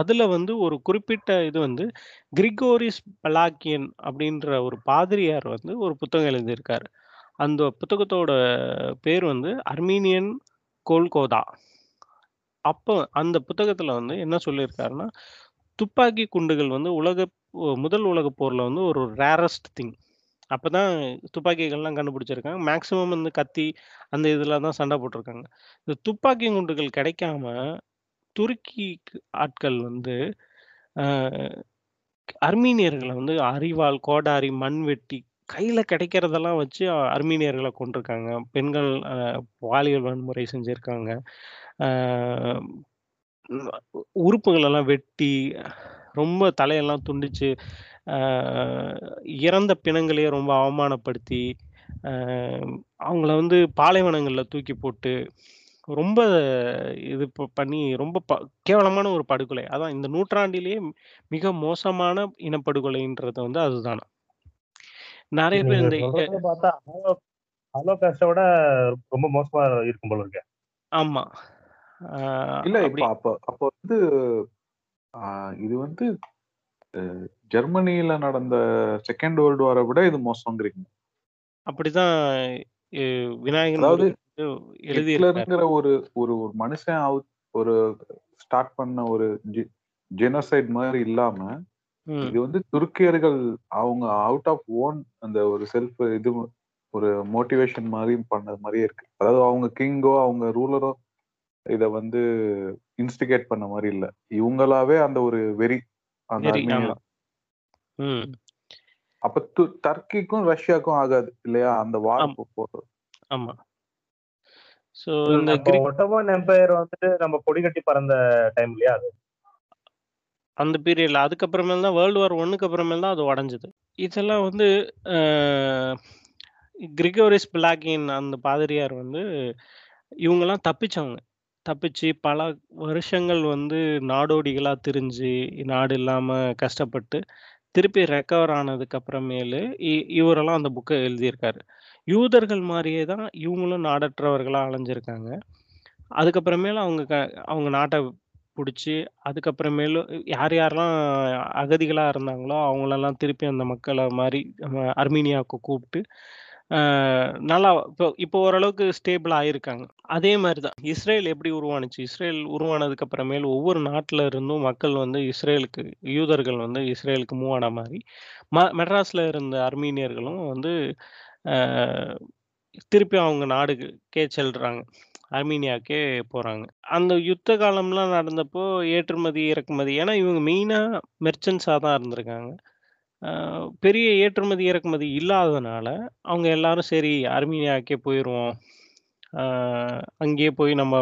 Speaker 2: அதில் வந்து ஒரு குறிப்பிட்ட இது வந்து கிரிகோரிஸ் பலாக்கியன் அப்படின்ற ஒரு பாதிரியார் வந்து ஒரு புத்தகம் எழுதியிருக்கார் அந்த புத்தகத்தோட பேர் வந்து அர்மீனியன் கோல்கோதா. அப்போ அந்த புத்தகத்தில் வந்து என்ன சொல்லியிருக்காருன்னா, துப்பாக்கி குண்டுகள் வந்து உலக முதல் உலக போரில் வந்து ஒரு ரேரஸ்ட் திங். அப்போ தான் துப்பாக்கிகள்லாம் கண்டுபிடிச்சிருக்காங்க. மேக்ஸிமம் வந்து கத்தி அந்த இதில் தான் சண்டை போட்டிருக்காங்க இந்த துப்பாக்கி குண்டுகள் கிடைக்காம துருக்கி ஆட்கள் வந்து அர்மீனியர்களை வந்து அரிவாள், கோடாரி, மண்வெட்டி கையில கிடைக்கிறதெல்லாம் வச்சு அர்மீனியர்களை கொண்டிருக்காங்க பெண்கள் பாலியல் வன்முறை செஞ்சிருக்காங்க. உறுப்புகளெல்லாம் வெட்டி, ரொம்ப தலையெல்லாம் துண்டிச்சு, இறந்த பிணங்களையே ரொம்ப அவமானப்படுத்தி, அவங்கள வந்து பாலைவனங்களில் தூக்கி போட்டு, ரொம்ப இது ப பண்ணி ரொம்ப ப கேவலமான ஒரு படுகொலை. அதான் இந்த நூற்றாண்டிலேயே மிக மோசமான இனப்படுகொலைன்றது வந்து அதுதான். நெறைய பேர் இந்த எ
Speaker 3: சொல்றத பார்த்தா ஹாலோ ஹாலோகாஸ்ட்ட விட ரொம்ப மோசமா இருக்கும் போல இருக்கே.
Speaker 2: ஆமா. அ
Speaker 4: இல்ல இப்ப
Speaker 2: அப்படி
Speaker 4: அப்ப அப்ப வந்து அ இது வந்து அ ஜெர்மனியில நடந்த 2ண்ட் வேர்ல்ட் வார விட இது மோசம்ங்கிறீங்க.
Speaker 2: அப்படிதான் எ விநாயகன்
Speaker 4: அதாவது
Speaker 2: எழுதியிருக்காரு.
Speaker 4: ஹிட்லர்ங்கிற ஒரு ஒரு ஒரு மனுஷன் ஒரு ஸ்டார்ட் பண்ண ஒரு ஜெனோசைட் மாரி இல்லாம. இது வந்து துருக்கியர்கள் அவங்க அவுட் ஆஃப் ஓன் அந்த ஒரு செல்ஃப் இது ஒரு மோட்டிவேஷன் மாரி பண்ணது மாரியே இருக்கு. அதாவது அவங்க கிங்கோ, அவங்க ரூலரோ இத வந்து இன்ஸ்டிகேட் பண்ண மாரி இல்ல. இவங்களாவே அந்த ஒரு வெறி அந்த. அப்ப டர்க்கிக்கும் ரஷ்யாக்கும் ஆகாது இல்லையா அந்த வார்
Speaker 2: ஆம். ஸோ இந்த
Speaker 3: ஒட்டோமன் எம்பையர் வந்துட்டு நம்ம கொடி கட்டி பறந்த டைம் இல்லையா அது?
Speaker 2: அந்த பீரியட்ல அதுக்கப்புறமேல் தான் வேர்ல்டு வார் ஒன்னுக்கு அப்புறமேல் தான் அது உடஞ்சது. இதெல்லாம் வந்து கிரிகோரிஸ் பிளாகின் அந்த பாதிரியார் வந்து இவங்கெல்லாம் தப்பிச்சவங்க. தப்பிச்சு பல வருஷங்கள் வந்து நாடோடிகளா திரிஞ்சு நாடு இல்லாம கஷ்டப்பட்டு திருப்பி ரெக்கவர் ஆனதுக்கு அப்புறமேலு இவரெல்லாம் அந்த புக்கை எழுதியிருக்காரு. யூதர்கள் மாதிரியே தான் இவங்களும் நாடற்றவர்களா அலைஞ்சிருக்காங்க. அதுக்கப்புறமேலும் அவங்க க அவங்க நாட்டை பிடிச்சி அதுக்கப்புறமேலு யார் யாரெல்லாம் அகதிகளா இருந்தாங்களோ அவங்களெல்லாம் திருப்பி அந்த மக்களை மாதிரி அர்மீனியாவுக்கு கூப்பிட்டு நல்லா இப்போ இப்போ ஓரளவுக்கு ஸ்டேபிள் ஆயிருக்காங்க. அதே மாதிரி தான் இஸ்ரேல் எப்படி உருவானுச்சு? இஸ்ரேல் உருவானதுக்கு அப்புறமேல் ஒவ்வொரு நாட்டில் இருந்தும் மக்கள் வந்து இஸ்ரேலுக்கு யூதர்கள் வந்து இஸ்ரேலுக்கு மூவ் ஆன மாதிரி ம மெட்ராஸில் இருந்த அர்மீனியர்களும் வந்து திருப்பி அவங்க நாடுக்கே செல்றாங்க. அர்மீனியாக்கே போகிறாங்க அந்த யுத்த காலம்லாம் நடந்தப்போ ஏற்றுமதி இறக்குமதி ஏன்னா இவங்க மெயினாக மெர்ச்சன்ஸாக தான் இருந்திருக்காங்க. பெரிய ஏற்றுமதி இறக்குமதி இல்லாததுனால அவங்க எல்லாரும் சரி அர்மீனியாக்கே போயிடுவோம் அங்கேயே போய் நம்ம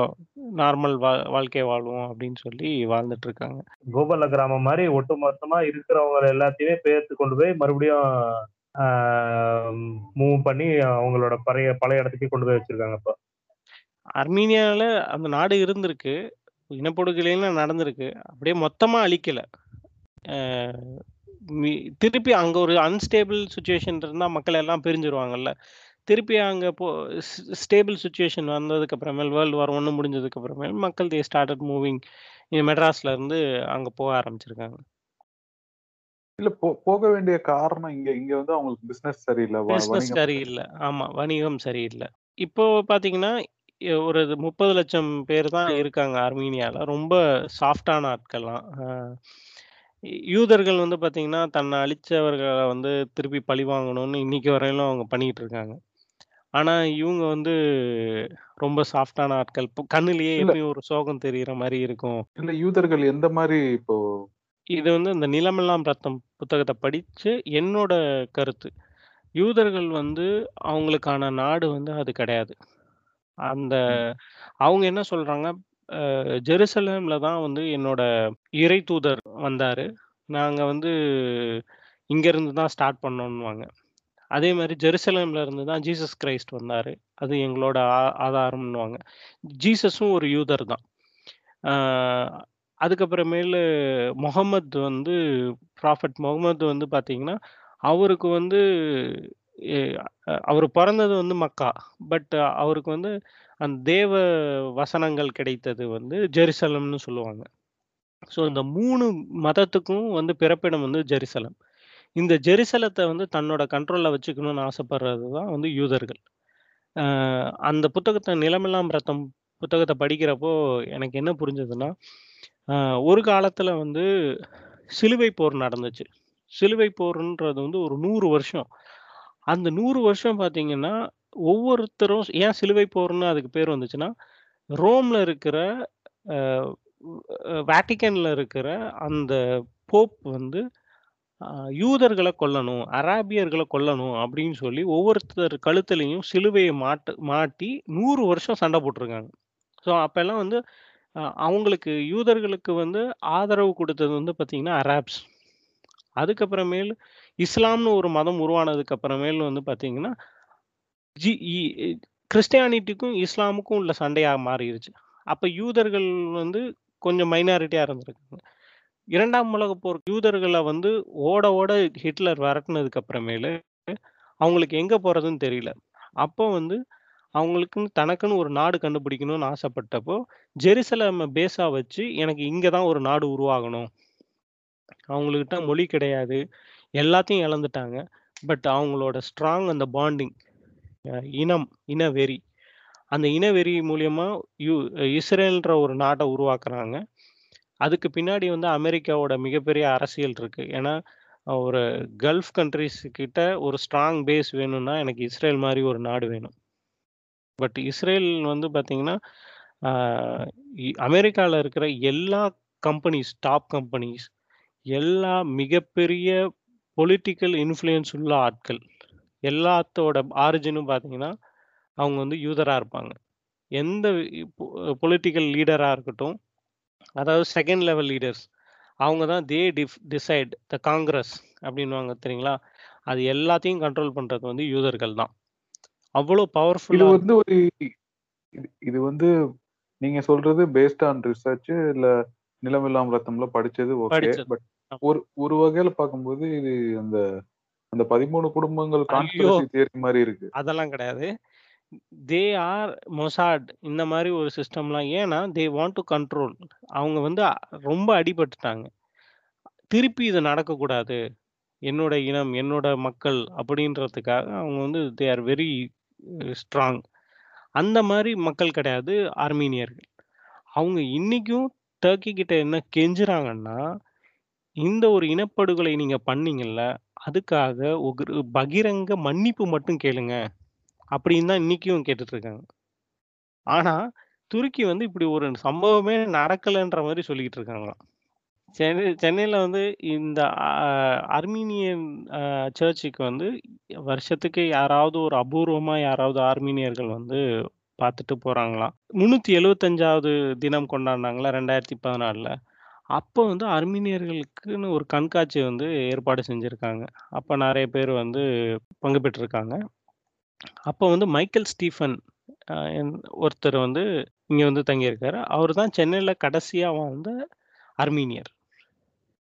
Speaker 2: நார்மல் வா வாழ்க்கை வாழ்வோம் அப்படின்னு சொல்லி வாழ்ந்துட்டு இருக்காங்க
Speaker 3: கோபால கிராமம் மாதிரி ஒட்டுமொத்தமா இருக்கிறவங்க எல்லாத்தையுமே பேர்த்து கொண்டு போய் மறுபடியும் மூவ் பண்ணி அவங்களோட பழைய பழைய இடத்துக்கு கொண்டு போய் வச்சிருக்காங்க இப்போ.
Speaker 2: அர்மீனியால அந்த நாடு இருந்திருக்கு. இனப்படுகொலைலாம் நடந்திருக்கு. அப்படியே மொத்தமா அழிக்கல. திருப்பி அங்க ஒரு அன்ஸ்டேபிள் சுச்சுவேஷன் இருந்தா மக்கள் எல்லாம் பிரிஞ்சிருவாங்கல்ல. திருப்பி அங்க போ ஸ்டேபிள் சுச்சுவேஷன் வந்ததுக்கு அப்புறமேல் வேர்ல்டு வார் ஒன்று முடிஞ்சதுக்கு அப்புறமேல் மக்கள் தே ஸ்டார்டட் மூவிங் மெட்ராஸ்ல இருந்து அங்க போக ஆரம்பிச்சிருக்காங்க.
Speaker 4: இல்ல போக வேண்டிய காரணம் இங்க இங்க வந்து அவங்களுக்கு பிசினஸ் சரியில்லை
Speaker 2: பிசினஸ் சரியில்லை ஆமா வணிகம் சரியில்லை. இப்போ பாத்தீங்கன்னா ஒரு முப்பது லட்சம் பேர் தான் இருக்காங்க அர்மீனியால. ரொம்ப சாஃப்டான ஆட்கள்லாம். யூதர்கள் வந்து பாத்தீங்கன்னா தன்னை அழிச்சவர்களை வந்து திருப்பி பழி வாங்கணும்னு இன்னைக்கு வரையிலும் அவங்க பண்ணிட்டு இருக்காங்க. ஆனா இவங்க வந்து ரொம்ப சாஃப்டான ஆட்கள். இப்போ கண்ணுலயே எப்பயும் ஒரு சோகம் தெரியிற மாதிரி இருக்கும்.
Speaker 4: இல்ல யூதர்கள் எந்த மாதிரி இப்போ
Speaker 2: இது வந்து இந்த நிலமெல்லாம் ரத்தம் புத்தகத்தை படிச்சு என்னோட கருத்து. யூதர்கள் வந்து அவங்களுக்கான நாடு வந்து அது கிடையாது. அந்த
Speaker 4: ம்,
Speaker 2: அவங்க என்ன சொல்றாங்க? அஹ், ஜெருசலேம்ல தான் வந்து என்னோட இறை தூதர் வந்தாரு. நாங்க வந்து இங்க இருந்து தான் ஸ்டார்ட் பண்ணோம்னுவாங்க அதே மாதிரி ஜெருசலேம்ல இருந்து தான் ஜீசஸ் கிரைஸ்ட் வந்தாரு. அது எங்களோட ஆ- ஆதாரம்னுவாங்க ஜீசஸும் ஒரு யூதர் தான். அதுக்கப்புறமேலு முகமது வந்து ப்ராஃபட் முகமது வந்து பார்த்தீங்கன்னா, அவருக்கு வந்து அவர் பிறந்தது வந்து மக்கா. பட் அவருக்கு வந்து அந்த தேவ வசனங்கள் கிடைத்தது வந்து ஜெருசலம்னு சொல்லுவாங்க. ஸோ இந்த மூணு மதத்துக்கும் வந்து பிறப்பிடம் வந்து ஜெருசலம். இந்த ஜெருசலத்தை வந்து தன்னோட கண்ட்ரோல்ல வச்சுக்கணும்னு ஆசைப்படுறது தான் வந்து யூதர்கள். அந்த புத்தகத்தை நிலமெல்லாம் ரத்தம் புத்தகத்தை படிக்கிறப்போ எனக்கு என்ன புரிஞ்சதுன்னா ஆஹ் ஒரு காலத்துல வந்து சிலுவை போர் நடந்துச்சு. சிலுவை போர்ன்றது வந்து ஒரு நூறு வருஷம். அந்த நூறு வருஷம் பார்த்தீங்கன்னா ஒவ்வொருத்தரும் ஏன் சிலுவை போர்னு அதுக்கு பேர் வந்துச்சுன்னா ரோம்ல இருக்கிற ஆஹ் வேட்டிக்கன்ல இருக்கிற அந்த போப் வந்து யூதர்களை கொல்லணும் அராபியர்களை கொல்லணும் அப்படின்னு சொல்லி ஒவ்வொருத்தர் கழுத்துலையும் சிலுவையை மாட்டு மாட்டி நூறு வருஷம் சண்டை போட்டிருக்காங்க. ஸோ அப்பெல்லாம் வந்து அவங்களுக்கு யூதர்களுக்கு வந்து ஆதரவு கொடுத்தது வந்து பார்த்தீங்கன்னா அராப்ஸ் அதுக்கப்புறமேல் இஸ்லாம்னு ஒரு மதம் உருவானதுக்கு அப்புறமேல் வந்து பார்த்தீங்கன்னா ஜி இ- கிறிஸ்டியானிட்டிக்கும் இஸ்லாமுக்கும் உள்ள சண்டையாக மாறிடுச்சு அப்போ யூதர்கள் வந்து கொஞ்சம் மைனாரிட்டியாக இருந்திருக்காங்க. இரண்டாம் உலகப் போர் யூதர்களை வந்து ஓட ஓட ஹிட்லர் விரட்டுனதுக்கு அப்புறமேலு அவங்களுக்கு எங்க போறதுன்னு தெரியல. அப்போ வந்து அவங்களுக்குன்னு தனக்குன்னு ஒரு நாடு கண்டுபிடிக்கணும்னு ஆசைப்பட்டப்போ ஜெருசலேமை பேஸா வச்சு எனக்கு இங்க தான் ஒரு நாடு உருவாகணும். அவங்கக்கிட்ட மொழி கிடையாது. எல்லாத்தையும் இழந்துட்டாங்க. பட் அவங்களோட ஸ்ட்ராங் அந்த பாண்டிங் இனம் இனவெறி அந்த இனவெறி மூலியமா யூ இஸ்ரேல்ன்ற ஒரு நாட்டை உருவாக்குறாங்க. அதுக்கு பின்னாடி வந்து அமெரிக்காவோட மிகப்பெரிய அரசியல் இருக்கு. ஏன்னா ஒரு கல்ஃப் கண்ட்ரிஸ் கிட்ட ஒரு ஸ்ட்ராங் பேஸ் வேணும்னா எனக்கு இஸ்ரேல் மாதிரி ஒரு நாடு வேணும். பட் இஸ்ரேல் வந்து பார்த்தீங்கன்னா அமெரிக்காவில் இருக்கிற எல்லா கம்பெனிஸ் டாப் கம்பெனிஸ் எல்லா மிகப்பெரிய பொலிட்டிக்கல் இன்ஃப்ளூயன்ஸ் உள்ள ஆட்கள் எல்லாத்தோட ஆரிஜினும் பார்த்தீங்கன்னா அவங்க வந்து யூதராக இருப்பாங்க. எந்த பொலிட்டிக்கல் லீடராக இருக்கட்டும் அதாவது செகண்ட் லெவல் லீடர்ஸ் அவங்க தான் தே டிஃப் டிசைட் த காங்கிரஸ் அப்படின்வாங்க தெரியுங்களா? அது எல்லாத்தையும் கண்ட்ரோல் பண்ணுறது வந்து யூதர்கள் தான். அவ்வளோ
Speaker 4: இது
Speaker 2: பவர்ஃபுல்லாக
Speaker 4: வந்து ஒரு இது இது வந்து நீங்க சொல்றது பேஸ்ட் ஆன் ரிசர்ச் இல்ல நிலமில்லாம் ரத்தம்ல படிச்சது ஓகே. பட். ஒரு ஒரு வகையில பார்க்கும்போது இது அந்த அந்த பதிமூணு குடும்பங்கள்! கான்ஸ்பிரசி மாதிரி இருக்கு
Speaker 2: அதெல்லாம் கிடையாது தே ஆர் மொசாட் இந்த மாதிரி ஒரு சிஸ்டம்லாம் ஏன்னா தே வாண்ட் டு கண்ட்ரோல் அவங்க வந்து ரொம்ப அடிபட்டுட்டாங்க திருப்பி இது நடக்கக்கூடாது என்னோட இனம் என்னோட மக்கள் அப்படின்றதுக்காக அவங்க வந்து தே ஆர் வெரி ஸ்ட்ராங் அந்த மாதிரி மக்கள் கிடையாது ஆர்மீனியர்கள். அவங்க இன்னைக்கும் டர்க்கி கிட்ட என்ன கெஞ்சுறாங்கன்னா இந்த ஒரு இனப்படுகொலை நீங்க பண்ணீங்கல்ல அதுக்காக ஒரு பகிரங்க மன்னிப்பு மட்டும் கேளுங்க அப்படின்னு தான் இன்னைக்கும் கேட்டுட்டு இருக்காங்க ஆனா துருக்கி வந்து இப்படி ஒரு சம்பவமே நடக்கலைன்ற மாதிரி சொல்லிக்கிட்டு இருக்காங்களாம் சென்னை சென்னையில் வந்து இந்த அர்மீனியன் சர்ச்சுக்கு வந்து வருஷத்துக்கு யாராவது ஒரு அபூர்வமாக யாராவது ஆர்மீனியர்கள் வந்து பார்த்துட்டு போகிறாங்களாம் முந்நூற்றி எழுவத்தஞ்சாவது தினம் கொண்டாடினாங்களா ரெண்டாயிரத்தி பதினாலில் அப்போ வந்து அர்மீனியர்களுக்குன்னு ஒரு கண்காட்சி வந்து ஏற்பாடு செஞ்சுருக்காங்க. அப்போ நிறைய பேர் வந்து பங்கு பெற்றிருக்காங்க. அப்போ வந்து மைக்கேல் ஸ்டீஃபன் என்- ஒருத்தர் வந்து இங்கே வந்து தங்கியிருக்காரு. அவர் தான் சென்னையில் கடைசியாக வாழ்ந்த அர்மீனியர்.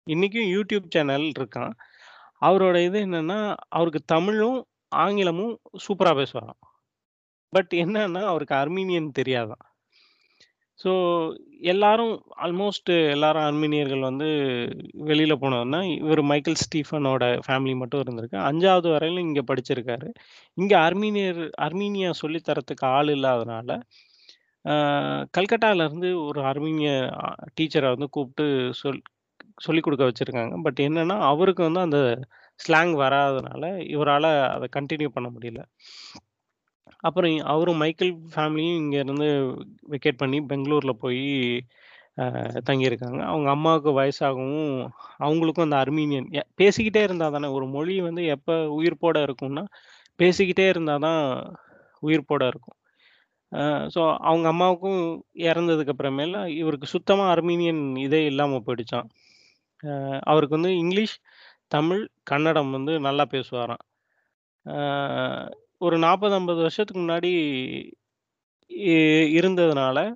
Speaker 2: இன்றைக்கும் யூடியூப் சேனல் இருக்கான். அவரோட இது என்னன்னா அவருக்கு தமிழும் ஆங்கிலமும் சூப்பராக பேசுவாராம். பட் என்னன்னா அவருக்கு அர்மீனியன் தெரியாதான். ஸோ எல்லாரும் ஆல்மோஸ்ட் எல்லாரும் அர்மீனியர்கள் வந்து வெளியில் போனோன்னா இவர் மைக்கேல் ஸ்டீஃபனோட ஃபேமிலி மட்டும் இருந்திருக்கு. அஞ்சாவது வரையிலும் இங்கே படிச்சிருக்காரு. இங்கே அர்மீனியர் அர்மீனியா சொல்லித் தரத்துக்கு ஆள் இல்லாதனால ஆஹ், கல்கட்டால இருந்து ஒரு அர்மீனிய டீச்சரை வந்து கூப்பிட்டு சொல் சொல்லிக் கொடுக்க வச்சுருக்காங்க. பட் என்னன்னா அவருக்கு வந்து அந்த ஸ்லாங் வராதனால இவரால் அதை கண்டினியூ பண்ண முடியல. அப்புறம் அவரும் மைக்கேல் ஃபேமிலியும் இங்கேருந்து வெக்கேட் பண்ணி பெங்களூரில் போய் தங்கியிருக்காங்க. அவங்க அம்மாவுக்கு வயசாகவும் அவங்களுக்கும் அந்த அர்மீனியன் எ- பேசிக்கிட்டே இருந்தால் தானே ஒரு மொழி வந்து எப்போ உயிர்ப்போட இருக்கும்னா பேசிக்கிட்டே இருந்தால் தான் உயிர்ப்போட இருக்கும். ஸோ அவங்க அம்மாவுக்கும் இறந்ததுக்கு அப்புறமேல இவருக்கு சுத்தமாக அர்மீனியன் இதே இல்லாமல் போயிடுச்சான் அவருக்கு வந்து இங்கிலீஷ் தமிழ் கன்னடம் வந்து நல்லா பேசுவாராம். ஒரு நாற்பது ஐம்பது வருஷத்துக்கு முன்னாடி இ- இருந்ததுனால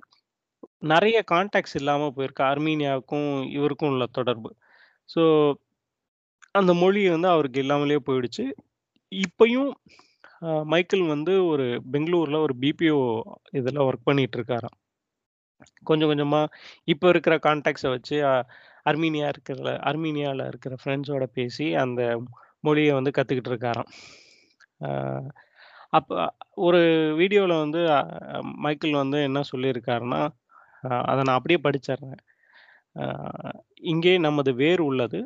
Speaker 2: நிறைய கான்டாக்ட்ஸ் இல்லாமல் போயிருக்கு. அர்மீனியாவுக்கும் இவருக்கும் உள்ள தொடர்பு. ஸோ அந்த மொழி வந்து அவருக்கு இல்லாமலே போயிடுச்சு. இப்பயும் மைக்கேல் வந்து ஒரு பெங்களூரில் ஒரு பிபிஓ இதில் ஒர்க் பண்ணிட்டு இருக்காராம். கொஞ்சம் கொஞ்சமாக இப்போ இருக்கிற கான்டாக்ட்ஸை வச்சு அர்மீனியா இருக்கிற அர்மீனியாவில் இருக்கிற ஃப்ரெண்ட்ஸோட பேசி அந்த மொழியை வந்து கற்றுக்கிட்டு இருக்காராம். அப்போ ஒரு வீடியோவில் வந்து மைக்கேல் வந்து என்ன சொல்லியிருக்காருன்னா அதை நான் அப்படியே படிச்சிடுறேன் இங்கே நமது வேர் உள்ளது.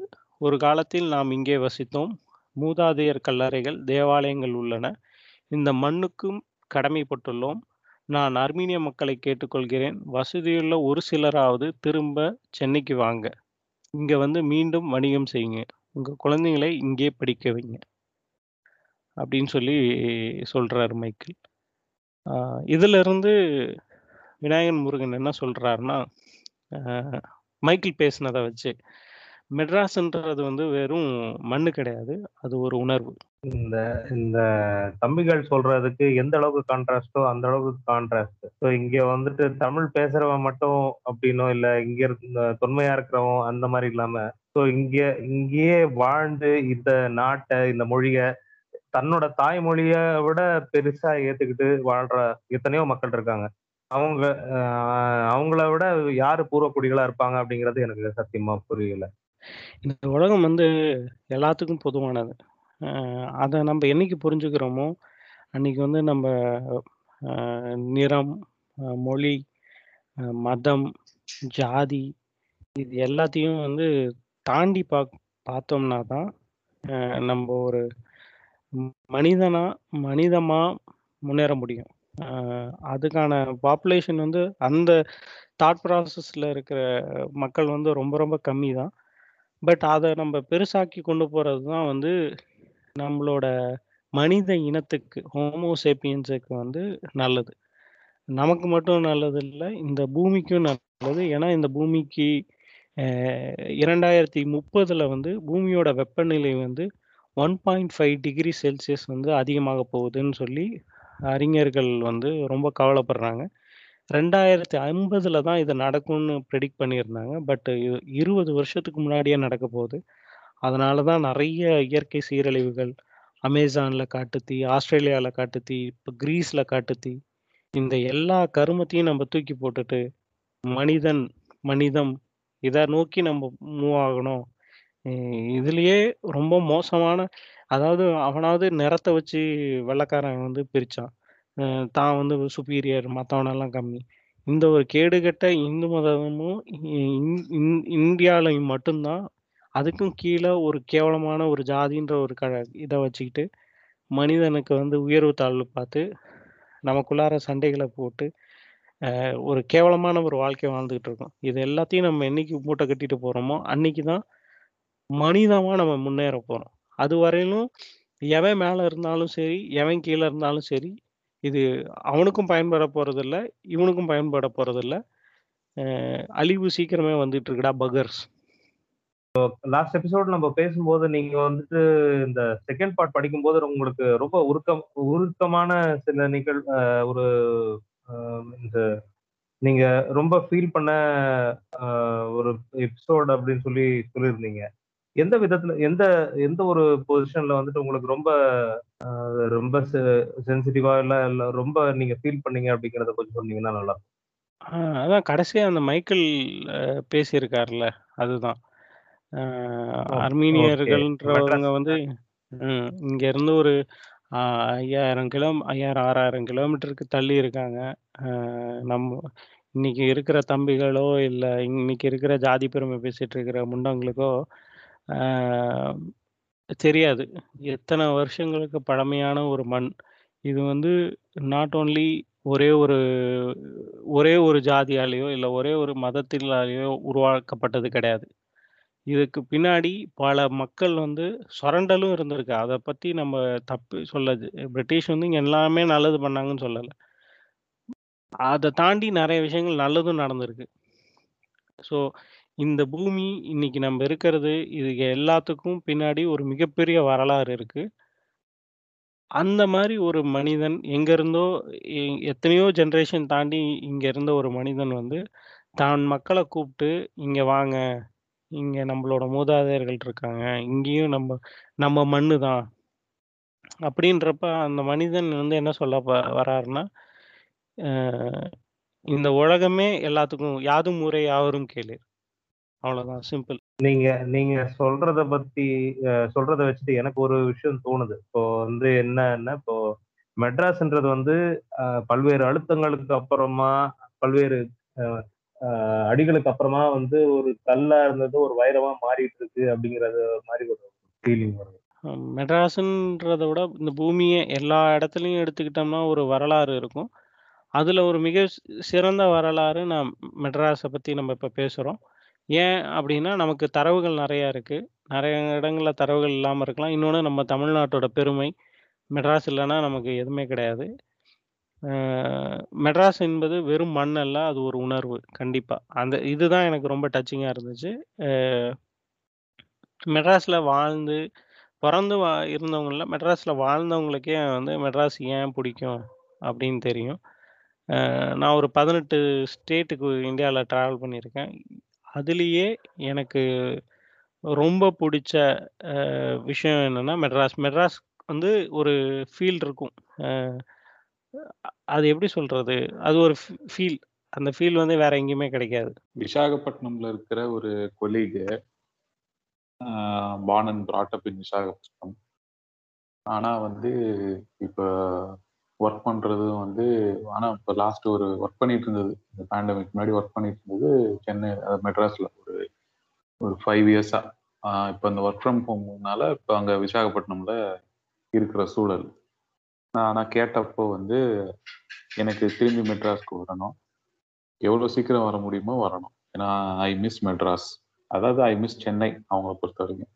Speaker 2: ஒரு காலத்தில் நாம் இங்கே வசித்தோம். மூதாதையர் கல்லறைகள் தேவாலயங்கள் உள்ளன. இந்த மண்ணுக்கும் கடமைப்பட்டுள்ளோம். நான் அர்மீனிய மக்களை கேட்டுக்கொள்கிறேன். வசதியுள்ள ஒரு சிலராவது திரும்ப சென்னைக்கு வாங்க. இங்க வந்து மீண்டும் வணிகம் செய்யுங்க. உங்க குழந்தைங்களை இங்கே படிக்க வைங்க. அப்படின்னு சொல்லி சொல்றாரு மைக்கேல். ஆஹ் இதுல இருந்து விநாயகன் முருகன் என்ன சொல்றாருன்னா மைக்கேல் பேசினதை வச்சு மெட்ராஸ்ன்றது வந்து வெறும் மண்ணு கிடையாது அது ஒரு உணர்வு.
Speaker 3: இந்த இந்த தம்பிகள் சொல்றதுக்கு எந்த அளவுக்கு கான்ட்ராஸ்டோ அந்த அளவுக்கு கான்ட்ராஸ்ட் ஸோ இங்க வந்துட்டு தமிழ் பேசுறவன் மட்டும் அப்படின்னோ இல்ல இங்க இருக்க தொன்மையா இருக்கிறவன் அந்த மாதிரி இல்லாம ஸோ இங்க இங்கேயே வாழ்ந்து இந்த நாட்டை இந்த மொழிய தன்னோட தாய்மொழிய விட பெருசா ஏத்துக்கிட்டு வாழ்ற எத்தனையோ மக்கள் இருக்காங்க. அவங்க ஆஹ் அவங்கள விட யாரு பூர்வக்குடிகளா இருப்பாங்க அப்படிங்கிறது எனக்கு சத்தியமா புரியல.
Speaker 2: இந்த உலகம் வந்து எல்லாத்துக்கும் பொதுவானது. அதை நம்ம என்னைக்கு புரிஞ்சுக்கிறோமோ அன்னைக்கு வந்து நம்ம நிறம் மொழி மதம் ஜாதி இது எல்லாத்தையும் வந்து தாண்டி பாக் பார்த்தோம்னா தான் நம்ம ஒரு ம்- மனிதனா மனிதமா முன்னேற முடியும். அதுக்கான பாப்புலேஷன் வந்து அந்த தாட் ப்ராசஸில் இருக்கிற மக்கள் வந்து ரொம்ப ரொம்ப கம்மி தான். பட் அதை நம்ம பெருசாக்கி கொண்டு போகிறது தான் வந்து நம்மளோட மனித இனத்துக்கு ஹோமோசேப்பியன்ஸுக்கு வந்து நல்லது. நமக்கு மட்டும் நல்லது இல்லை இந்த பூமிக்கும் நல்லது. ஏன்னா இந்த பூமிக்கு இரண்டாயிரத்தி முப்பதில் வந்து பூமியோட வெப்பநிலை வந்து one point five degree Celsius வந்து அதிகமாக போகுதுன்னு சொல்லி அறிஞர்கள் வந்து ரொம்ப கவலைப்படுறாங்க. ரெண்டாயிரத்தி ஐம்பதில் தான் இது நடக்கும்னு ப்ரெடிக்ட் பண்ணியிருந்தாங்க. பட் இருபது வருஷத்துக்கு முன்னாடியே நடக்க போகுது அதனால தான் நிறைய இயற்கை சீரழிவுகள் அமேசானில் காட்டுத்தீ ஆஸ்திரேலியாவில் காட்டுத்தீ இப்போ கிரீஸில் காட்டுத்தீ இந்த எல்லா கருமத்தையும் நம்ம தூக்கி போட்டுட்டு மனிதன் மனிதம் இதை நோக்கி நம்ம மூவ் ஆகணும். இதுலேயே ரொம்ப மோசமான அதாவது அவனாவது நிறத்தை வச்சு வெள்ளக்காரன் வந்து பிரித்தான் தான் வந்து சுப்பீரியர் மற்றவனெல்லாம் கம்மி. இந்த ஒரு கேடுகட்ட இந்து மதமும் இந்தியாவிலையும் மட்டும்தான் அதுக்கும் கீழே ஒரு கேவலமான ஒரு ஜாதின்ற ஒரு க இதை வச்சுக்கிட்டு மனிதனுக்கு வந்து உயர்வு தாழ்வு பார்த்து நமக்குள்ளார சண்டைகளை போட்டு ஒரு கேவலமான ஒரு வாழ்க்கை வாழ்ந்துகிட்டு இருக்கோம். இது எல்லாத்தையும் நம்ம என்னைக்கு மூட்டை கட்டிட்டு போகிறோமோ அன்னைக்கு தான் மனிதமாக நம்ம முன்னேற போகிறோம் அது வரையிலும் எவன் மேலே இருந்தாலும் சரி எவன் கீழே இருந்தாலும் சரி இது அவனுக்கும் பயன்பட போகிறதில்ல இவனுக்கும் பயன்பட போகிறதில்ல அழிவு சீக்கிரமே வந்துட்டு இருக்குடா பகர்ஸ்.
Speaker 3: லாஸ்ட் எபிசோட் நம்ம பேசும்போது நீங்க வந்துட்டு இந்த செகண்ட் பார்ட் படிக்கும்போது உங்களுக்கு ரொம்ப உருக்கம் உருக்கமான சில நிகழ் ஒரு இந்த நீங்க ரொம்ப ஃபீல் பண்ண ஒரு எபிசோட் அப்படின்னு சொல்லி சொல்லியிருந்தீங்க. எந்த விதத்துல எந்த எந்த ஒரு பொசிஷன்ல வந்துட்டு உங்களுக்கு ரொம்ப ரொம்ப சென்சிட்டிவா இல்ல இல்ல ரொம்ப நீங்க ஃபீல் பண்ணீங்க அப்படிங்கறத கொஞ்சம் சொன்னீங்கன்னா நல்லா
Speaker 2: அதான் கடைசியா அந்த மைக்கேல் பேசியிருக்காருல்ல அதுதான். அர்மீனியர்கள்ன்றவங்க வந்து இங்க இருந்து ஒரு ஐயாயிரம் கிலோ ஐயாயிரம் ஆறாயிரம் கிலோமீட்டருக்கு தள்ளி இருக்காங்க. நம்ம இன்னைக்கு இருக்கிற தம்பிகளோ இல்லை இன்னைக்கு இருக்கிற ஜாதி பெருமை பேசிட்டு இருக்கிற முண்டங்களுக்கோ தெரியாது. எத்தனை வருஷங்களுக்கு பழமையான ஒரு மண். இது வந்து நாட் ஓன்லி ஒரே ஒரு ஒரே ஒரு ஜாதியாலேயோ இல்லை ஒரே ஒரு மதத்தினாலேயோ உருவாக்கப்பட்டது கிடையாது. இதுக்கு பின்னாடி பல மக்கள் வந்து சுரண்டலும் இருந்திருக்கு. அதை பற்றி நம்ம தப்பு சொல்லது. பிரிட்டிஷ் வந்து இங்கே எல்லாமே நல்லது பண்ணாங்கன்னு சொல்லலை. அதை தாண்டி நிறைய விஷயங்கள் நல்லதும் நடந்திருக்கு. ஸோ இந்த பூமி இன்னைக்கு நம்ம இருக்கிறது இது எல்லாத்துக்கும் பின்னாடி ஒரு மிகப்பெரிய வரலாறு இருக்கு. அந்த மாதிரி ஒரு மனிதன் எங்க இருந்தோ எத்தனையோ ஜென்ரேஷன் தாண்டி இங்க இருந்த ஒரு மனிதன் வந்து தான் மக்களை கூப்பிட்டு இங்க வாங்க இங்க நம்மளோட மூதாதையர்கள் இருக்காங்க. இங்கேயும் நம்ம நம்ம மண்ணு தான். அப்படின்றப்ப அந்த மனிதன் வந்து என்ன சொல்ல வராருன்னா இந்த உலகமே எல்லாத்துக்கும் யாதும் ஊரே யாவரும் கேளு. அவ்வளோதான் சிம்பிள்
Speaker 3: நீங்க நீங்க சொல்றத பத்தி சொல்றத வச்சுட்டு எனக்கு ஒரு விஷயம் தோணுது. இப்போ வந்து என்னன்னா இப்போ மெட்ராஸ்ன்றது வந்து பல்வேறு அழுத்தங்களுக்கு அப்புறமா பல்வேறு அடிகளுக்கு அப்புறமா வந்து ஒரு கல்லா இருந்தது ஒரு வைரமா மாறிட்டு இருக்கு அப்படிங்கறது மாதிரி ஒரு ஃபீலிங் வருது.
Speaker 2: மெட்ராஸுன்றத விட இந்த பூமியை எல்லா இடத்துலையும் எடுத்துக்கிட்டோம்னா ஒரு வரலாறு இருக்கும். அதுல ஒரு மிக சிறந்த வரலாறு நான் மெட்ராஸை பத்தி நம்ம இப்ப பேசுறோம். ஏன் அப்படின்னா நமக்கு தரவுகள் நிறையா இருக்குது நிறைய இடங்களில் தரவுகள் இல்லாமல் இருக்கலாம். இன்னொன்று நம்ம தமிழ்நாட்டோட பெருமை மெட்ராஸ் இல்லைன்னா நமக்கு எதுவுமே கிடையாது. மெட்ராஸ் என்பது வெறும் மண் அல்ல அது ஒரு உணர்வு கண்டிப்பாக அந்த இதுதான் எனக்கு ரொம்ப டச்சிங்காக இருந்துச்சு. மெட்ராஸில் வாழ்ந்து பிறந்து வா இருந்தவங்களில் மெட்ராஸில் வாழ்ந்தவங்களுக்கே வந்து மெட்ராஸ் ஏன் பிடிக்கும் அப்படின்னு தெரியும். நான் ஒரு பதினெட்டு ஸ்டேட்டுக்கு இந்தியாவில் ட்ராவல் பண்ணியிருக்கேன். அதுலேயே எனக்கு ரொம்ப பிடிச்ச விஷயம் என்னென்னா மெட்ராஸ். மெட்ராஸ் வந்து ஒரு ஃபீல் இருக்கும். அது எப்படி சொல்கிறது அது ஒரு ஃபீல் அந்த ஃபீல் வந்து வேற எங்கேயுமே கிடைக்காது.
Speaker 4: விசாகப்பட்டினம்ல இருக்கிற ஒரு colleague born and brought up in Visakhapatnam. ஆனால் வந்து இப்போ ஒர்க் பண்றது வந்து ஆனால் இப்போ லாஸ்ட் ஒரு ஒர்க் பண்ணிட்டு இருந்தது. இந்த பேண்டமிக் முன்னாடி ஒர்க் பண்ணிட்டு இருந்தது சென்னை மெட்ராஸில். ஒரு ஒரு ஃபைவ் இயர்ஸாக இப்போ இந்த ஒர்க் ஃப்ரம் ஹோம்னால இப்போ அங்கே விசாகப்பட்டினம்ல இருக்கிற சூழல். நான் நான் கேட்டப்போ வந்து எனக்கு திரும்பி மெட்ராஸ்க்கு வரணும். எவ்வளோ சீக்கிரம் வர முடியுமோ வரணும். ஏன்னா ஐ மிஸ் மெட்ராஸ். அதாவது ஐ மிஸ் சென்னை அவங்கள பொறுத்த வரைக்கும்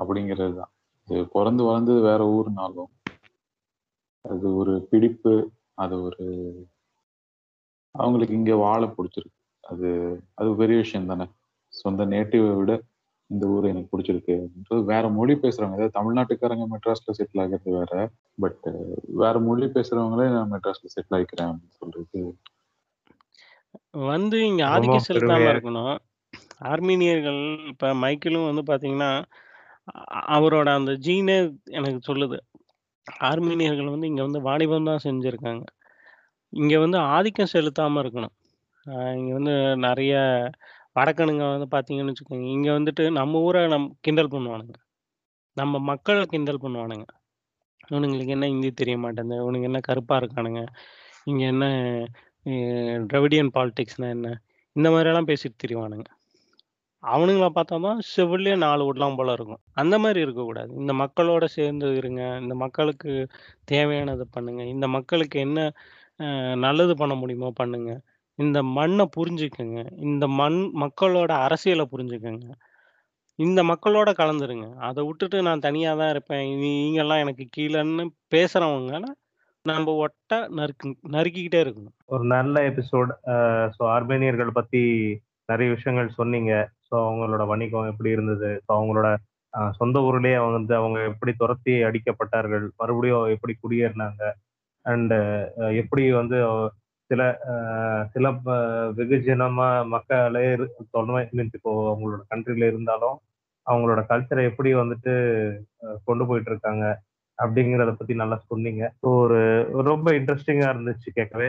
Speaker 4: அப்படிங்கிறது தான் இது பிறந்து வளர்ந்தது வேற ஊர்னாலும் அது ஒரு பிடிப்பு அது ஒரு அவங்களுக்கு இங்கே வாழ பிடிச்சிருக்கு. அது அது பெரிய விஷயம் தானே சொந்த நேட்டிவை விட இந்த ஊர் எனக்கு பிடிச்சிருக்கு. அப்படின்றது வேற மொழி பேசுறவங்க அதாவது தமிழ்நாட்டுக்காரங்க மெட்ராஸ்ல செட்டில் ஆகிறது வேற. பட் வேற மொழி பேசுறவங்களே நான் மெட்ராஸ்ல செட்டில் ஆகிக்கிறேன் அப்படின்னு சொல்றது.
Speaker 2: வந்து இங்க
Speaker 3: ரொம்ப
Speaker 2: ஆதிக்கம் செலுத்தாம. இருக்கணும். ஆர்மீனியர்கள் இப்ப மைக்கேலும் வந்து பாத்தீங்கன்னா அவரோட அந்த ஜீனே எனக்கு சொல்லுது. ஆர்மீனியர்கள் வந்து இங்க வந்து வாணிபம் தான் செஞ்சிருக்காங்க. இங்க வந்து ஆதிக்கம் செலுத்தாம இருக்கணும். ஆஹ் இங்க வந்து நிறைய வடக்கனுங்க வந்து பார்த்தீங்கன்னு வச்சுக்கோங்க. இங்கே வந்துட்டு நம்ம ஊரை நம் கிண்டல் பண்ணுவானுங்க. நம்ம மக்களை கிண்டல் பண்ணுவானுங்க. இவனுங்களுக்கு என்ன ஹிந்தி தெரிய மாட்டேங்குது? இவனுங்க என்ன கருப்பாக இருக்கானுங்க? இங்கே என்ன ட்ரெவிடியன் பாலிடிக்ஸ்னா என்ன? இந்த மாதிரியெல்லாம் பேசிட்டு திரிவானுங்க. அவனுங்கள பார்த்தா தான் செவிலே நாலு விடலாம் போல இருக்கும். அந்த மாதிரி இருக்கக்கூடாது. இந்த மக்களோட சேர்ந்து இருங்க. இந்த மக்களுக்கு தேவையானதை பண்ணுங்க. இந்த மக்களுக்கு என்ன நல்லது பண்ண முடியுமோ பண்ணுங்க. இந்த மண்ணை புரிஞ்சுக்கங்க. இந்த மண் மக்களோட அரசியலை புரிஞ்சுக்கங்க. இந்த மக்களோட கலந்துருங்க. அதை விட்டுட்டு நான் தனியாக தான் இருப்பேன். நீ எனக்கு கீழேன்னு பேசுகிறவங்க நம்ம ஒட்ட நறுக்கு நறுக்கிக்கிட்டே இருக்கணும்.
Speaker 3: ஒரு நல்ல எபிசோட். ஸோ ஆர்மேனியர்கள் பத்தி நிறைய விஷயங்கள் சொன்னீங்க. ஸோ அவங்களோட வணிகம் எப்படி இருந்தது? ஸோ அவங்களோட சொந்த ஊர்லேயே அவங்க வந்து அவங்க எப்படி துரத்தி அடிக்கப்பட்டார்கள்? மறுபடியும் எப்படி குடியேறினாங்க? அண்ட் எப்படி வந்து சில சில வெகுஜனமா மக்களே தொன்மை மீன்ஸ் இப்போ அவங்களோட கண்ட்ரில இருந்தாலும் அவங்களோட கல்ச்சரை எப்படி வந்துட்டு கொண்டு போயிட்டு இருக்காங்க அப்படிங்கிறத பத்தி நல்லா சொன்னீங்க. ஸோ ஒரு ரொம்ப இன்ட்ரெஸ்டிங்கா இருந்துச்சு கேட்கவே.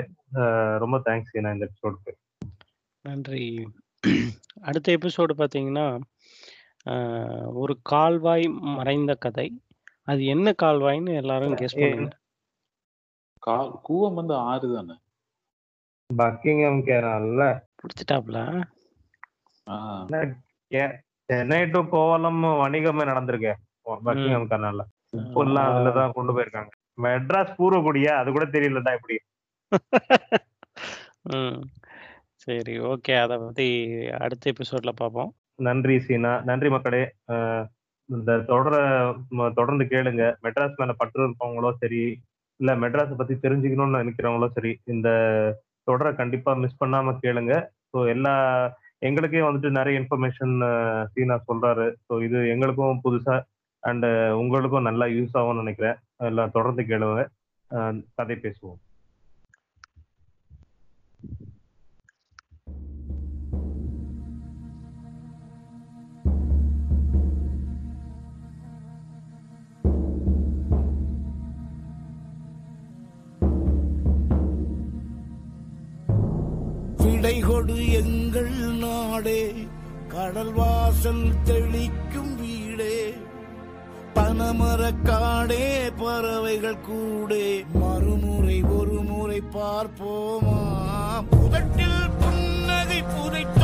Speaker 3: ரொம்ப தேங்க்ஸ் நான் இந்த எபிசோடுக்கு
Speaker 2: நன்றி. அடுத்த எபிசோடு பார்த்தீங்கன்னா ஒரு கால்வாய் மறைந்த கதை. அது என்ன கால்வாய்ன்னு எல்லாரும் கெஸ் பண்ணுங்க.
Speaker 4: கால் கூவம் வந்து ஆறு தானே?
Speaker 3: பக்கிங்ஹாம் கேரள
Speaker 2: பிடிச்சிட்டாப்ல.
Speaker 3: சென்னை டு கோவலம் வணிகமே நடந்திருக்கேன் பக்கிங்ஹாம் கேரளால இப்பெல்லாம் அதுலதான் கொண்டு போயிருக்காங்க. மெட்ராஸ் பூர்வகுடியா அது கூட தெரியலடா இப்படி.
Speaker 2: சரி ஓகே. அதை பற்றி அடுத்த எபிசோட்ல பார்ப்போம்
Speaker 3: நன்றி சீனா. நன்றி மக்களே. இந்த தொடர தொடர்ந்து கேளுங்க. மெட்ராஸ் மேல பற்று இருக்கவங்களோ சரி இல்ல மெட்ராஸை பத்தி தெரிஞ்சுக்கணும்னு நினைக்கிறவங்களோ சரி இந்த தொடரை கண்டிப்பா மிஸ் பண்ணாம கேளுங்க. ஸோ எல்லா எங்களுக்கே வந்துட்டு நிறைய இன்ஃபர்மேஷன் சீனா சொல்றாரு. ஸோ இது எங்களுக்கும் புதுசா அண்ட் உங்களுக்கும் நல்லா யூஸ் ஆகும்னு நினைக்கிறேன். எல்லாம் தொடர்ந்து கேளுங்க. அஹ் கதை பேசுவோம்.
Speaker 5: விடை எங்கள் நாடே கடல் வாசல் தெளிக்கும் வீடே. பனமரக்காடே பறவைகள் கூடே. மறுமுறை ஒரு முறை பார்ப்போமா? புதட்டில் புன்னகை புதைத்தோம்